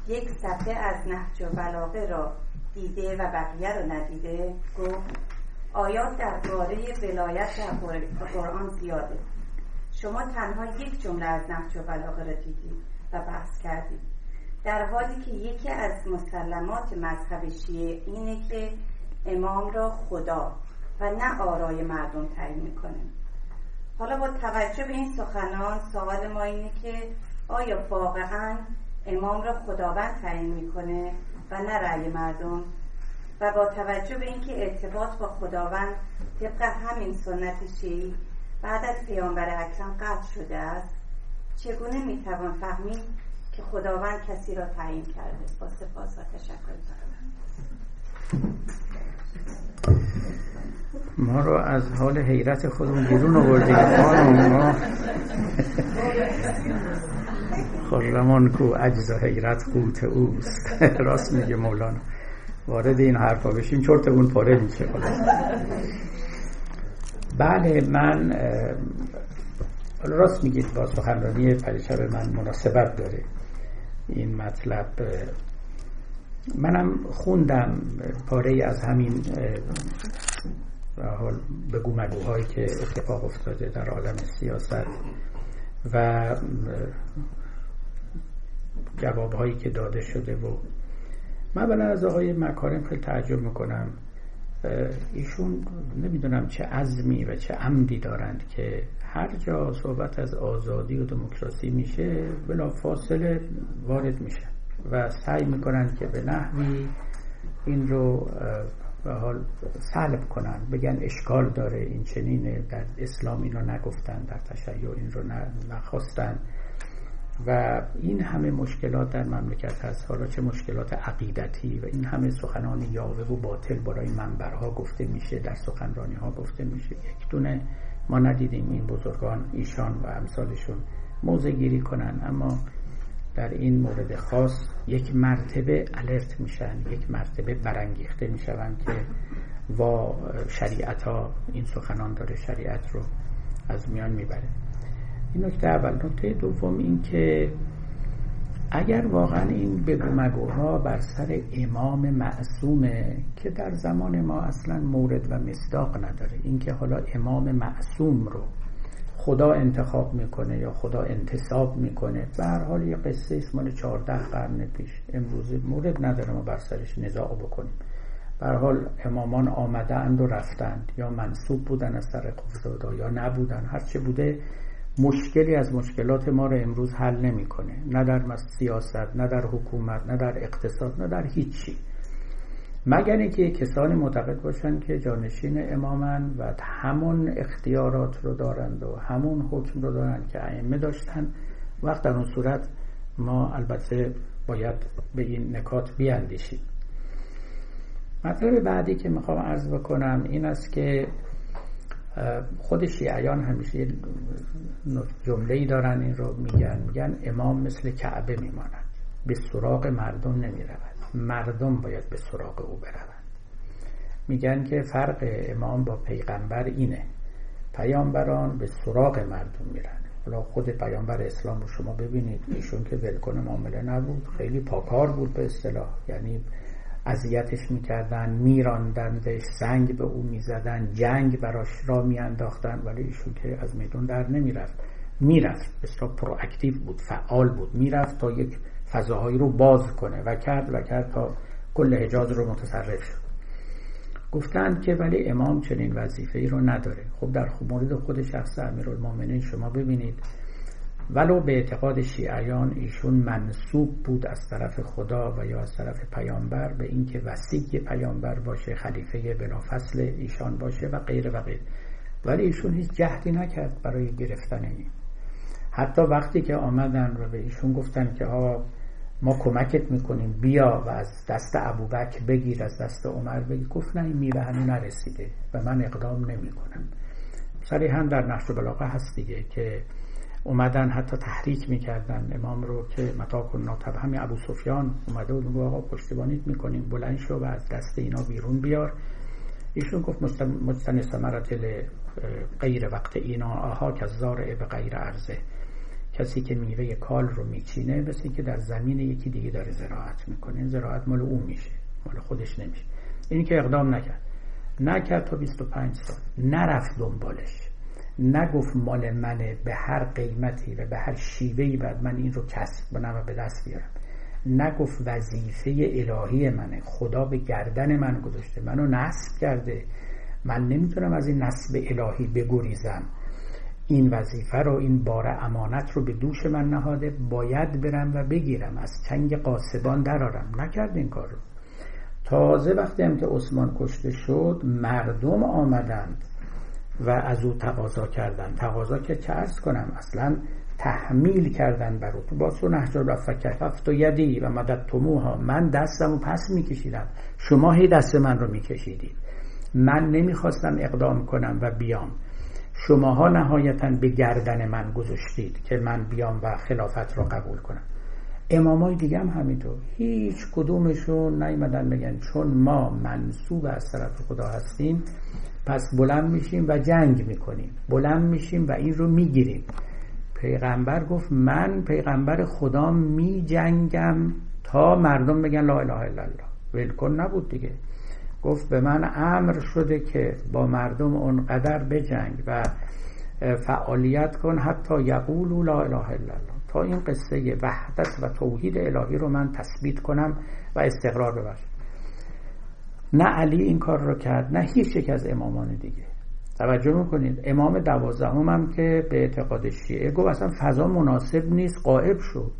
Speaker 2: یک صفحه از نهج و بلاغه را دیده و بقیه رو ندیده گفت آیات درباره ولایت در قرآن زیاده. شما تنها یک جمله از نهج و بلاغه دیدید و بحث کردید. در حالی که یکی از مسلمات مذهب شیعه اینه که امام را خدا و نه آرای مردم تعیین می‌کنه. حالا با توجه به این سخنان سوال ما اینه که آیا واقعا امام را خداوند تعیین می‌کنه و نه رأی مردم؟ و با توجه به اینکه ارتباط با خداوند طبق همین سنت شیعی بعد از پیامبر اکرم قطع شده است چگونه می‌توان فهمید که خداوند کسی را تعیین کرده؟ با سپاس و تشکر
Speaker 1: ما رو از حال حیرت خودمون بیرون آوردیم. ما. خرمان کو عجز و حیرت قوت اوست. راست میگه مولانا. وارد این حرفا بشیم چرت اون پاره میشه. بله من راست میگید با سخنرانی پریشب من مناسبت داره این مطلب. منم خوندم پاره از همین حال بگو مگوهایی که اتفاق افتاده در عالم سیاست و جوابهایی که داده شده و من از آقای مکارم خیلی تعجب می‌کنم. ایشون نمی‌دونم چه عزمی و چه عمدی دارند که هر جا صحبت از آزادی و دموکراسی میشه بلا فاصله وارد میشه و سعی می‌کنن که به نحوی این رو به حال سلب کنن. بگن اشکال داره این چنینه در اسلام این رو نگفتن در تشیع این رو نخواستن. و این همه مشکلات در مملکت هست. حالا چه مشکلات عقیدتی و این همه سخنان یاوه و باطل برای منبرها گفته میشه در سخنرانی ها گفته میشه. یک دونه ما ندیدیم این بزرگان ایشان و امثالشون موضع گیری کنن. اما در این مورد خاص یک مرتبه الرت میشن یک مرتبه برانگیخته می‌شوند که و شریعت ها این سخنان داره شریعت رو از میان می‌بره. این نکته اول. نکته دوم این که اگر واقعا این بگو مگوها بر سر امام معصومه که در زمان ما اصلا مورد و مصداق نداره اینکه حالا امام معصوم رو خدا انتخاب می‌کنه یا خدا انتصاب می‌کنه به هر حال یه قصه است مال 14 قرن پیش. امروز مورد نداره ما بر سرش نزاع بکنیم. به حال امامان آمدند و رفتند یا منصوب بودن از طریق خدا یا نبودن هرچه بوده مشکلی از مشکلات ما رو امروز حل نمی‌کنه. نه در سیاست نه در حکومت نه در اقتصاد نه در هیچی. مگر اینکه کسانی معتقد باشند که جانشین امامن و همون اختیارات رو دارند و همون حکم رو دارند که ائمه داشتن وقت در اون صورت ما البته باید به این نکات بیاندیشیم. مطلب بعدی که می‌خوام عرض بکنم این است که خود شیعیان همیشه جمله ای دارن این رو میگن. میگن امام مثل کعبه میماند. به سراغ مردم نمی‌رود. مردم باید به سراغ او بروند. میگن که فرق امام با پیغمبر اینه. پیامبران به سراغ مردم میرن. حالا خود پیامبر اسلام رو شما ببینید. ایشون که ولکن معامله نبود. خیلی پاکار بود به اصطلاح. یعنی اذیتش می‌کردن میراندندش سنگ به او می‌زدن جنگ براش را میانداختن ولی ایشون که از میدون در نمی‌رفت. می‌رفت بسیار پرواکتیو بود فعال بود. می‌رفت تا یک فضاهایی رو باز کنه و کرد و کرد تا کل حجاز رو متصرف شد. گفتند که ولی امام چنین وظیفه ای رو نداره. خب در مورد خود شخص امیرالمومنین شما ببینید. ولو به اعتقاد شیعیان ایشون منصوب بود از طرف خدا و یا از طرف پیامبر به اینکه وسیع پیامبر باشه خلیفه بلافصل ایشان باشه و غیر و غیر. ولی ایشون هیچ جهدی نکرد برای گرفتن این. حتی وقتی که آمدن و به ایشون گفتن که ها ما کمکت می‌کنیم بیا و از دست ابوبکر بگیر از دست عمر بگیر. گفت نه این میوه هنو نرسیده و من اقدام نمی‌کنم. هم در نحش و بلاغه هست دیگه که اومدن حتی تحریک می‌کردن. امام رو که متا کن همین ابو سفیان اومده میگو آقا پشتیبانیت می‌کنیم بلند شو و از دست اینا بیرون بیار. ایشون گفت مستن سمرت غیر وقت اینا. آها که زارع به غیر عرضه. کسی که میوه کال رو میچینه مثل که در زمین یکی دیگه داره زراعت می‌کنه. زراعت مال اون میشه مال خودش نمیشه. این که اقدام نکرد. نکرد تا 25 سال. نرفت دنبالش. نگفت مال منه به هر قیمتی و به هر شیوهی بعد من این رو کسب کنم و به دست بیارم. نگفت وظیفه الهی منه. خدا به گردن من گذاشته. منو نصب کرده. من نمی‌تونم از این نصب الهی بگریزم. این وظیفه رو این بار امانت رو به دوش من نهاده. باید برم و بگیرم. از چنگ قاسبان درارم نکرد این کار رو. تازه وقتی هم که عثمان کشته شد مردم آمدند. و از او تقاضا کردند. تقاضا که چه ارز کنم اصلا تحمیل کردن بر او. با سو نهجر و فکفت و یدی و مدد تموها من دستم و پس میکشیدم. شما هی دست من رو میکشیدید. من نمی‌خواستم اقدام کنم و بیام. شماها نهایتا به گردن من گذاشتید که من بیام و خلافت را قبول کنم. امامای دیگه هم همینطور. هیچ کدومشون نیمدن بگن چون ما منصوب از طرف خدا هستیم پس بلند میشیم و جنگ می‌کنیم. بلند میشیم و این رو می‌گیریم. پیغمبر گفت من پیغمبر خدا می جنگم تا مردم بگن لا اله الا الله. ولکن نبود دیگه. گفت به من امر شده که با مردم اونقدر بجنگ و فعالیت کن حتی یقولوا لا اله الا الله. تا این قصه وحدت و توحید الهی رو من تثبیت کنم و استقرار ببخشم. نه علی این کار رو کرد نه هیچ یک از امامان دیگه. توجه می‌کنید امام دوازدهم هم که به اعتقاد شیعه گفت اصلا فضا مناسب نیست قائب شد.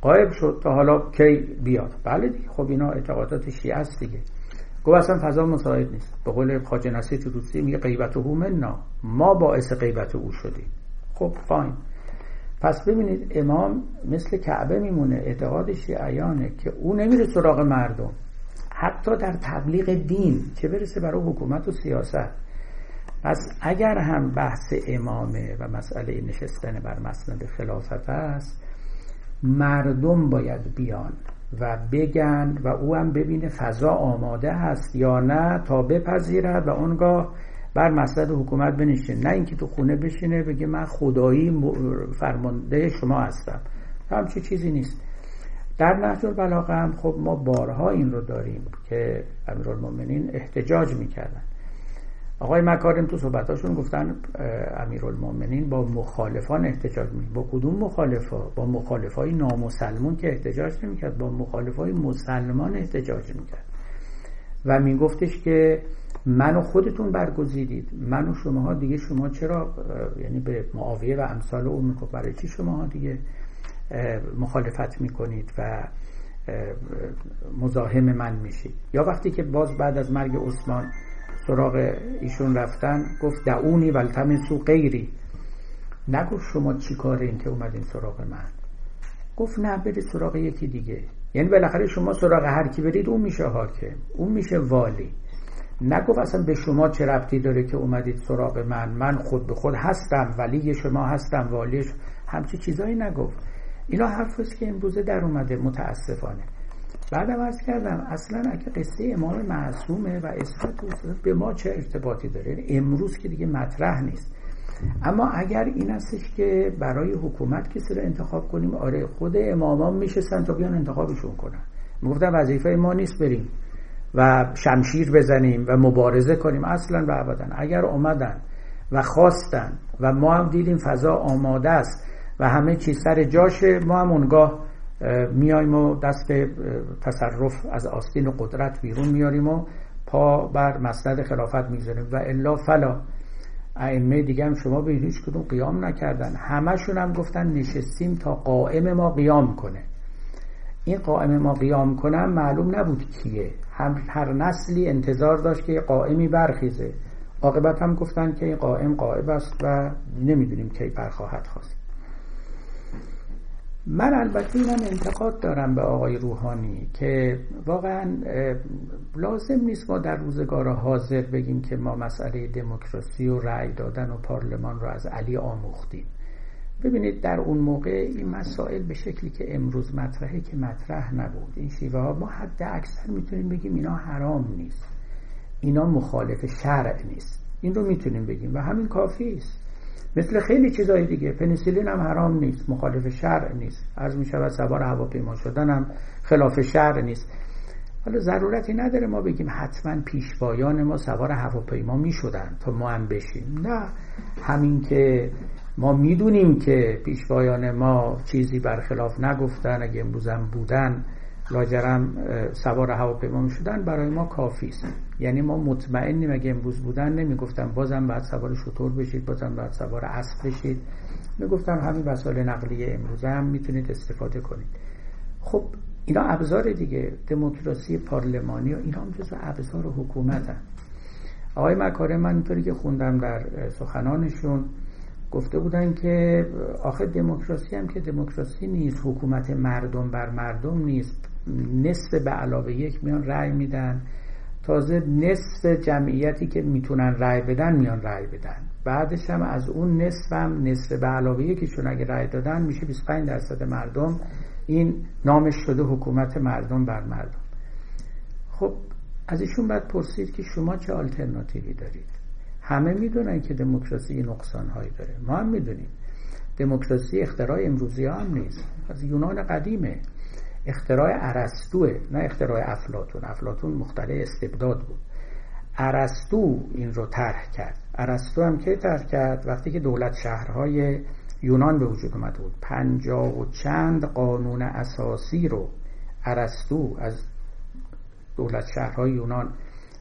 Speaker 1: قائب شد تا حالا کی بیاد؟ بله دیگه خب اینا اعتقادات شیعه است دیگه. گفت اصلا فضا مساعد نیست. به قول خواجه نصیر روسی میگه غیبت او منا ما باعث غیبت او شدیم. خب فاین. پس ببینید امام مثل کعبه میمونه اعتقاد شیعیانه که او نمیره سراغ مردم. حتی در تبلیغ دین چه برسه برای حکومت و سیاست. پس اگر هم بحث امامه و مسئله نشستن بر مسند خلافت است مردم باید بیان و بگن و او هم ببینه فضا آماده هست یا نه تا بپذیرد و اونگاه بر مسند حکومت بنشین. نه اینکه تو خونه بشینه بگه من خدایی فرمانده شما هستم. همچی چیزی نیست. در نهج البلاغه هم خب ما بارها این رو داریم که امیرالمومنین احتجاج می‌کردن. آقای مکارم تو صحبتاشون گفتن امیرالمومنین با مخالفان احتجاج می با کدوم مخالفا؟ با مخالفای نامسلمون که احتجاج نمی‌کرد با مخالفای مسلمان احتجاج می‌کرد. و میگفتش که منو خودتون برگزیدید. من و شماها دیگه شما چرا یعنی به معاویه و امثال او می‌گفت. برای چی شماها دیگه؟ مخالفت می‌کنید و مزاحم من میشید. یا وقتی که باز بعد از مرگ عثمان سراغ ایشون رفتن گفت دعونی ولتمسو غیری. نگفت شما چی کاره که اومدین سراغ من. گفت نه برید سراغ یکی دیگه. یعنی بالاخره شما سراغ هر کی برید اون میشه حاکم اون میشه والی. نگفت اصلا به شما چه ربطی داره که اومدید سراغ من؟ من خود به خود هستم ولی شما هستم والیش. همچی چیزایی نگفت. اینا حرف که امروزه در اومده متاسفانه. بعدم ارز کردم اصلا اگه قصه امام معصومه و اثبات به ما چه ارتباطی داره؟ یعنی امروز که دیگه مطرح نیست. اما اگر این هستش که برای حکومت کسی رو انتخاب کنیم آره خود امامان میشستن تا بیان انتخابشون کنن. می‌گفتن وظیفه ما نیست بریم و شمشیر بزنیم و مبارزه کنیم. اصلا و ابدا. اگر اومدن و خواستن و ما هم دیدیم فضا آماده است و همه چیز سر جاشه. ما هم اونگاه میایم و دست تصرف از آستین قدرت بیرون میاریم و پا بر مسند خلافت می‌ذاریم و الا فلا ائمه دیگه هم شما به هیچ کدوم قیام نکردن. همشون هم گفتن نشستیم تا قائم ما قیام کنه. این قائم ما قیام کنم معلوم نبود کیه. هم هر نسلی انتظار داشت که قائمی برخیزه. عاقبت هم گفتن که این قائم قائب است و نمی‌دونیم کی برخواهد خواست. من البته اینم انتقاد دارم به آقای روحانی که واقعا لازم نیست ما در روزگار حاضر بگیم که ما مسئله دموکراسی و رأی دادن و پارلمان رو از علی آموختیم. ببینید در اون موقع این مسائل به شکلی که امروز مطرحه که مطرح نبود. این شیوه ها ما حد اکثر می‌تونیم بگیم اینا حرام نیست. اینا مخالف شرع نیست. این رو می‌تونیم بگیم و همین کافی است. مثل خیلی چیزای دیگه. پنیسیلین هم حرام نیست مخالف شرع نیست. از می شود سوار هواپیما شدن هم خلاف شرع نیست. حالا ضرورتی نداره ما بگیم حتما پیشوایان ما سوار هواپیما می شدن تا ما هم بشیم. نه. همین که ما می‌دونیم که پیشوایان ما چیزی برخلاف نگفتن اگه امروز هم بودن لاجرم سوار هواپیما شدن برای ما کافی است. یعنی ما مطمئنیم اگه امروز بودن نمی‌گفتم بازم بعد سوار شطور بشید بازم بعد سوار اسب بشید. می‌گفتم همین وسایل نقلیه امروز هم می‌تونید استفاده کنید. خب اینا ابزار دیگه دموکراسی پارلمانی و اینا هم جزو ابزار حکومت هم. آقای مکاره من اینطوری که خوندم در سخنانشون گفته بودن که آخر دموکراسی هم که دموکراسی نیست حکومت مردم بر مردم نیست. نصف به علاوه یک میان رأی میدن. تازه نصف جمعیتی که می‌تونن رأی بدن میان رأی بدن. بعدش هم از اون نصف هم نصف به علاوه یکیشون اگه رأی دادن میشه 25 درصد مردم. این نامش شده حکومت مردم بر مردم. خب از ایشون باید پرسید که شما چه آلترناتیوی دارید؟ همه می‌دونن که دموکراسی نقصان هایی داره. ما هم می‌دونیم. دموکراسی اختراع امروزی هم نیست. از یونان قدیمه. اختراع عرستوه نه اختراع افلاتون افلاتون مختلف استبداد بود. عرستو این رو طرح کرد. عرستو هم که طرح کرد؟ وقتی که دولت شهرهای یونان به وجود اومده بود. پنجاه و چند قانون اساسی رو عرستو از دولت شهرهای یونان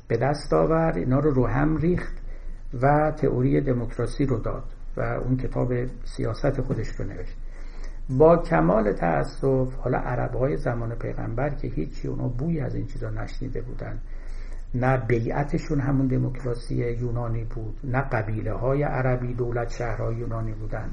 Speaker 1: به دست آورد. اینا رو رو هم ریخت و تئوری دموکراسی رو داد و اون کتاب سیاست خودش رو نوشت. با کمال تأسف حالا عرب های زمان پیغمبر که هیچی اونا بوی از این چیزا نشنیده بودن. نه بیعتشون همون دموکراسی یونانی بود نه قبیله های عربی دولت شهرهای یونانی بودن.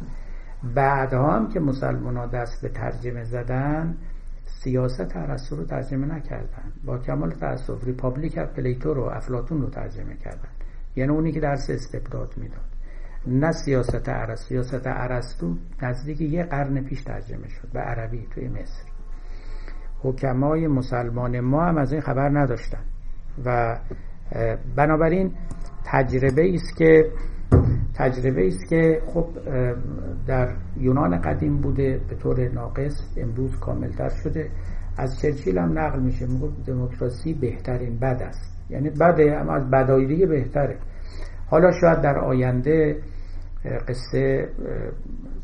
Speaker 1: بعدها هم که مسلمان ها دست به ترجمه زدن سیاست ارسطو رو ترجمه نکردن. با کمال تأسف Republic Plato رو افلاطون رو ترجمه کردن. یعنی اونی که درس استبداد می‌داد. نه سیاست ارسطو سیاست ارسطو نزدیک یه قرن پیش ترجمه شد به عربی توی مصر. حکمای مسلمان ما هم از این خبر نداشتن. و بنابراین تجربه است که تجربه است که خب در یونان قدیم بوده به طور ناقص امروز کاملتر شده. از چرچیل هم نقل میشه می‌گفت دموکراسی بهترین بد است. یعنی بده اما از بدایی دیگه بهتره. حالا شاید در آینده قصه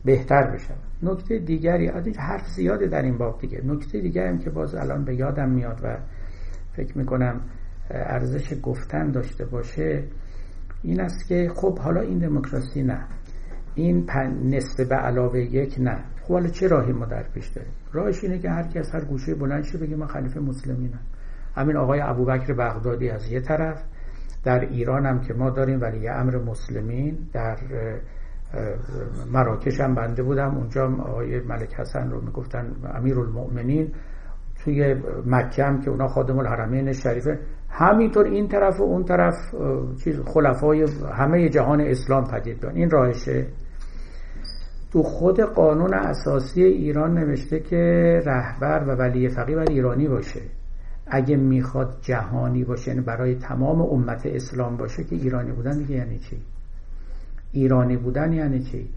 Speaker 1: بهتر بشه. نکته دیگری از حرف زیاده در این باب دیگه. نکته دیگری که باز الان به یادم میاد و فکر می‌کنم ارزش گفتن داشته باشه این است که خب حالا این دموکراسی نه. این نصف به علاوه یک نه. خب حالا چه راهی ما در پیش داریم؟ راهش اینه که هر از هر گوشه بلند شه بگه من خلیفه مسلمینم. همین آقای ابوبکر بغدادی از یه طرف در ایران هم که ما داریم ولی امر مسلمین در مراکش هم بنده بودم. اونجا آقای ملک حسن رو می‌گفتن امیر المؤمنین توی مکه هم که اونا خادم الحرمین شریفه. همینطور این طرف و اون طرف چیز خلفای همه جهان اسلام پدید بیان این راهشه. تو خود قانون اساسی ایران نوشته که رهبر و ولی فقیه باید ایرانی باشه. اگه می‌خواد جهانی باشه یعنی برای تمام امت اسلام باشه که ایرانی بودن دیگه یعنی چی؟ ایرانی بودن یعنی چی؟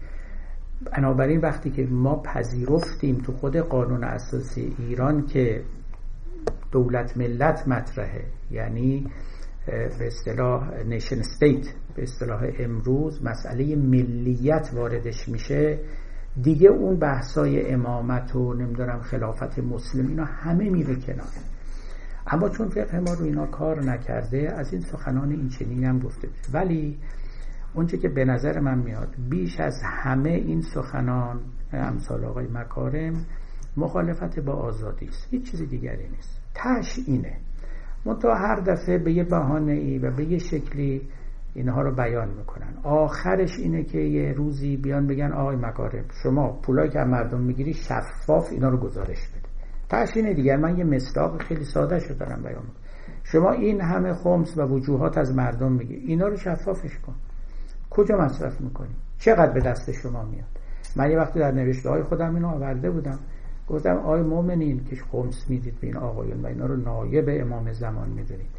Speaker 1: بنابراین وقتی که ما پذیرفتیم تو خود قانون اساسی ایران که دولت ملت مطرحه یعنی به اصطلاح نیشن استیت به اصطلاح امروز مسئله ملیت واردش میشه دیگه اون بحثای امامت و نمی‌دونم خلافت مسلم اینا همه میره کنار. اما چون فقه ما رو اینا کار نکرده از این سخنان این چنین هم گفته. ولی اونچه که به نظر من میاد بیش از همه این سخنان امثال آقای مکارم مخالفت با آزادی است. هیچ چیز دیگری نیست. تش اینه. منتها هر دفعه به یه بهانه ای و به یه شکلی اینها رو بیان می‌کنن. آخرش اینه که یه روزی بیان بگن آقای مکارم شما پولایی که مردم می‌گیری شفاف اینا رو گزارش بده. اینه دیگر من یه مصداق خیلی ساده شو دارم بیان. شما این همه خمس و وجوهات از مردم میگی. اینا رو شفافش کن. کجا مصرف می‌کنی؟ چقدر به دست شما میاد؟ من یه وقتی در نوشته های خودم اینو آورده بودم. گفتم آی مومنین که خمس می‌دید به این آقایون و اینا رو نایب امام زمان می‌دونید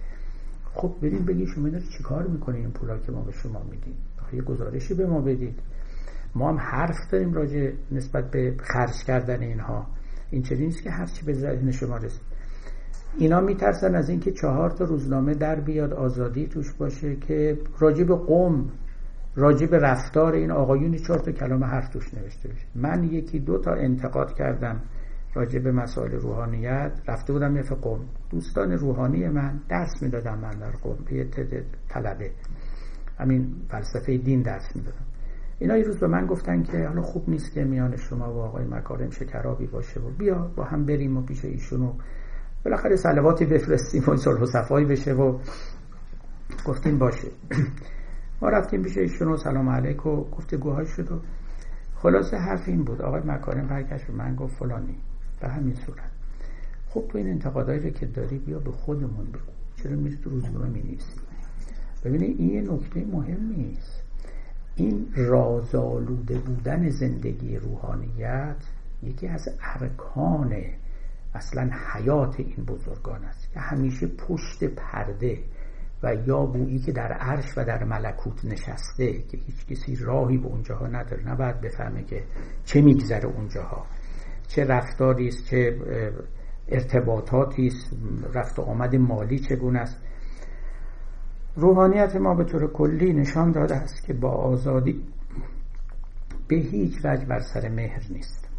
Speaker 1: خب بریم بگی شما اینا چیکار می‌کنید این پولا که ما به شما میدیم؟ یه گزارشی به ما بدید. ما هم حرف داریم راجع نسبت به خرج کردن اینها. این چنین نیست که هرچی به ذهن شما رسید. اینا میترسن از اینکه چهار تا روزنامه در بیاد آزادی توش باشه که راجع به قوم راجع به رفتار این آقایون چهار تا کلام حرف توش نوشته بشه. من یکی دو تا انتقاد کردم راجع به مسائل روحانیت. رفته بودم یه قوم. دوستان روحانی من درس می‌دادم من در قوم. یه طلبه. همین فلسفه دین درس می‌دادم. اینا یه روز به من گفتن که حالا خوب نیست که میان شما و آقای مکارم شکرابی باشه و بیا با هم بریم و پیش ایشون و بالاخره سلواتی بفرستیم و صلح و صفایی بشه و گفتیم باشه. ما رفتیم پیش ایشون و سلام علیک و گفتگوهای شد و خلاصه حرف این بود. آقای مکارم برگشت به من گفت فلانی. به همین صورت. خب تو این انتقادایی که داری بیا به خودمون بگو. چرا میری تو می نیستی ببینید این یه نکته مهم نیست. این رازآلوده بودن زندگی روحانیت یکی از ارکان اصلا حیات این بزرگان است که همیشه پشت پرده و یا بویی که در عرش و در ملکوت نشسته که هیچ کسی راهی به اونجاها نداره. نباید بفهمه که چه میگذره اونجاها. چه رفتاری است چه ارتباطاتی است رفت و آمد مالی چگونه است. روحانیت ما به طور کلی نشان داده است که با آزادی به هیچ وجه بر سر مهر نیست.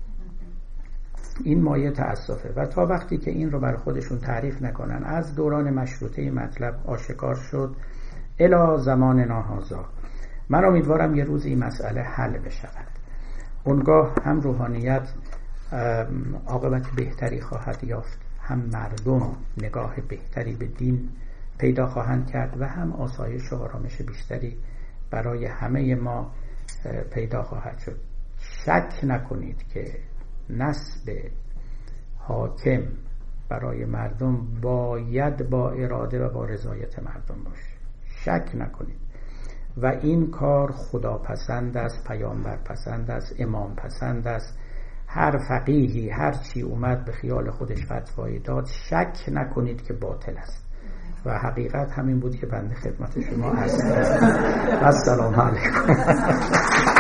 Speaker 1: این مایه تأسفه و تا وقتی که این رو بر خودشون تعریف نکنن از دوران مشروطه مطلب آشکار شد الا زمان ناهازا. من امیدوارم یه روز این مسئله حل بشود. اونگاه هم روحانیت عاقبت بهتری خواهد یافت هم مردم نگاه بهتری به دین پیدا خواهند کرد و هم آسایش و آرامش بیشتری برای همه ما پیدا خواهد شد. شک نکنید که نسب حاکم برای مردم باید با اراده و با رضایت مردم باشه. شک نکنید. و این کار خدا پسند است پیامبر پسند است امام پسند است. هر فقیهی هر چی اومد به خیال خودش فتوایی داد شک نکنید که باطل است. و حقیقت همین بود که بنده خدمت شما هست السلام علیکم.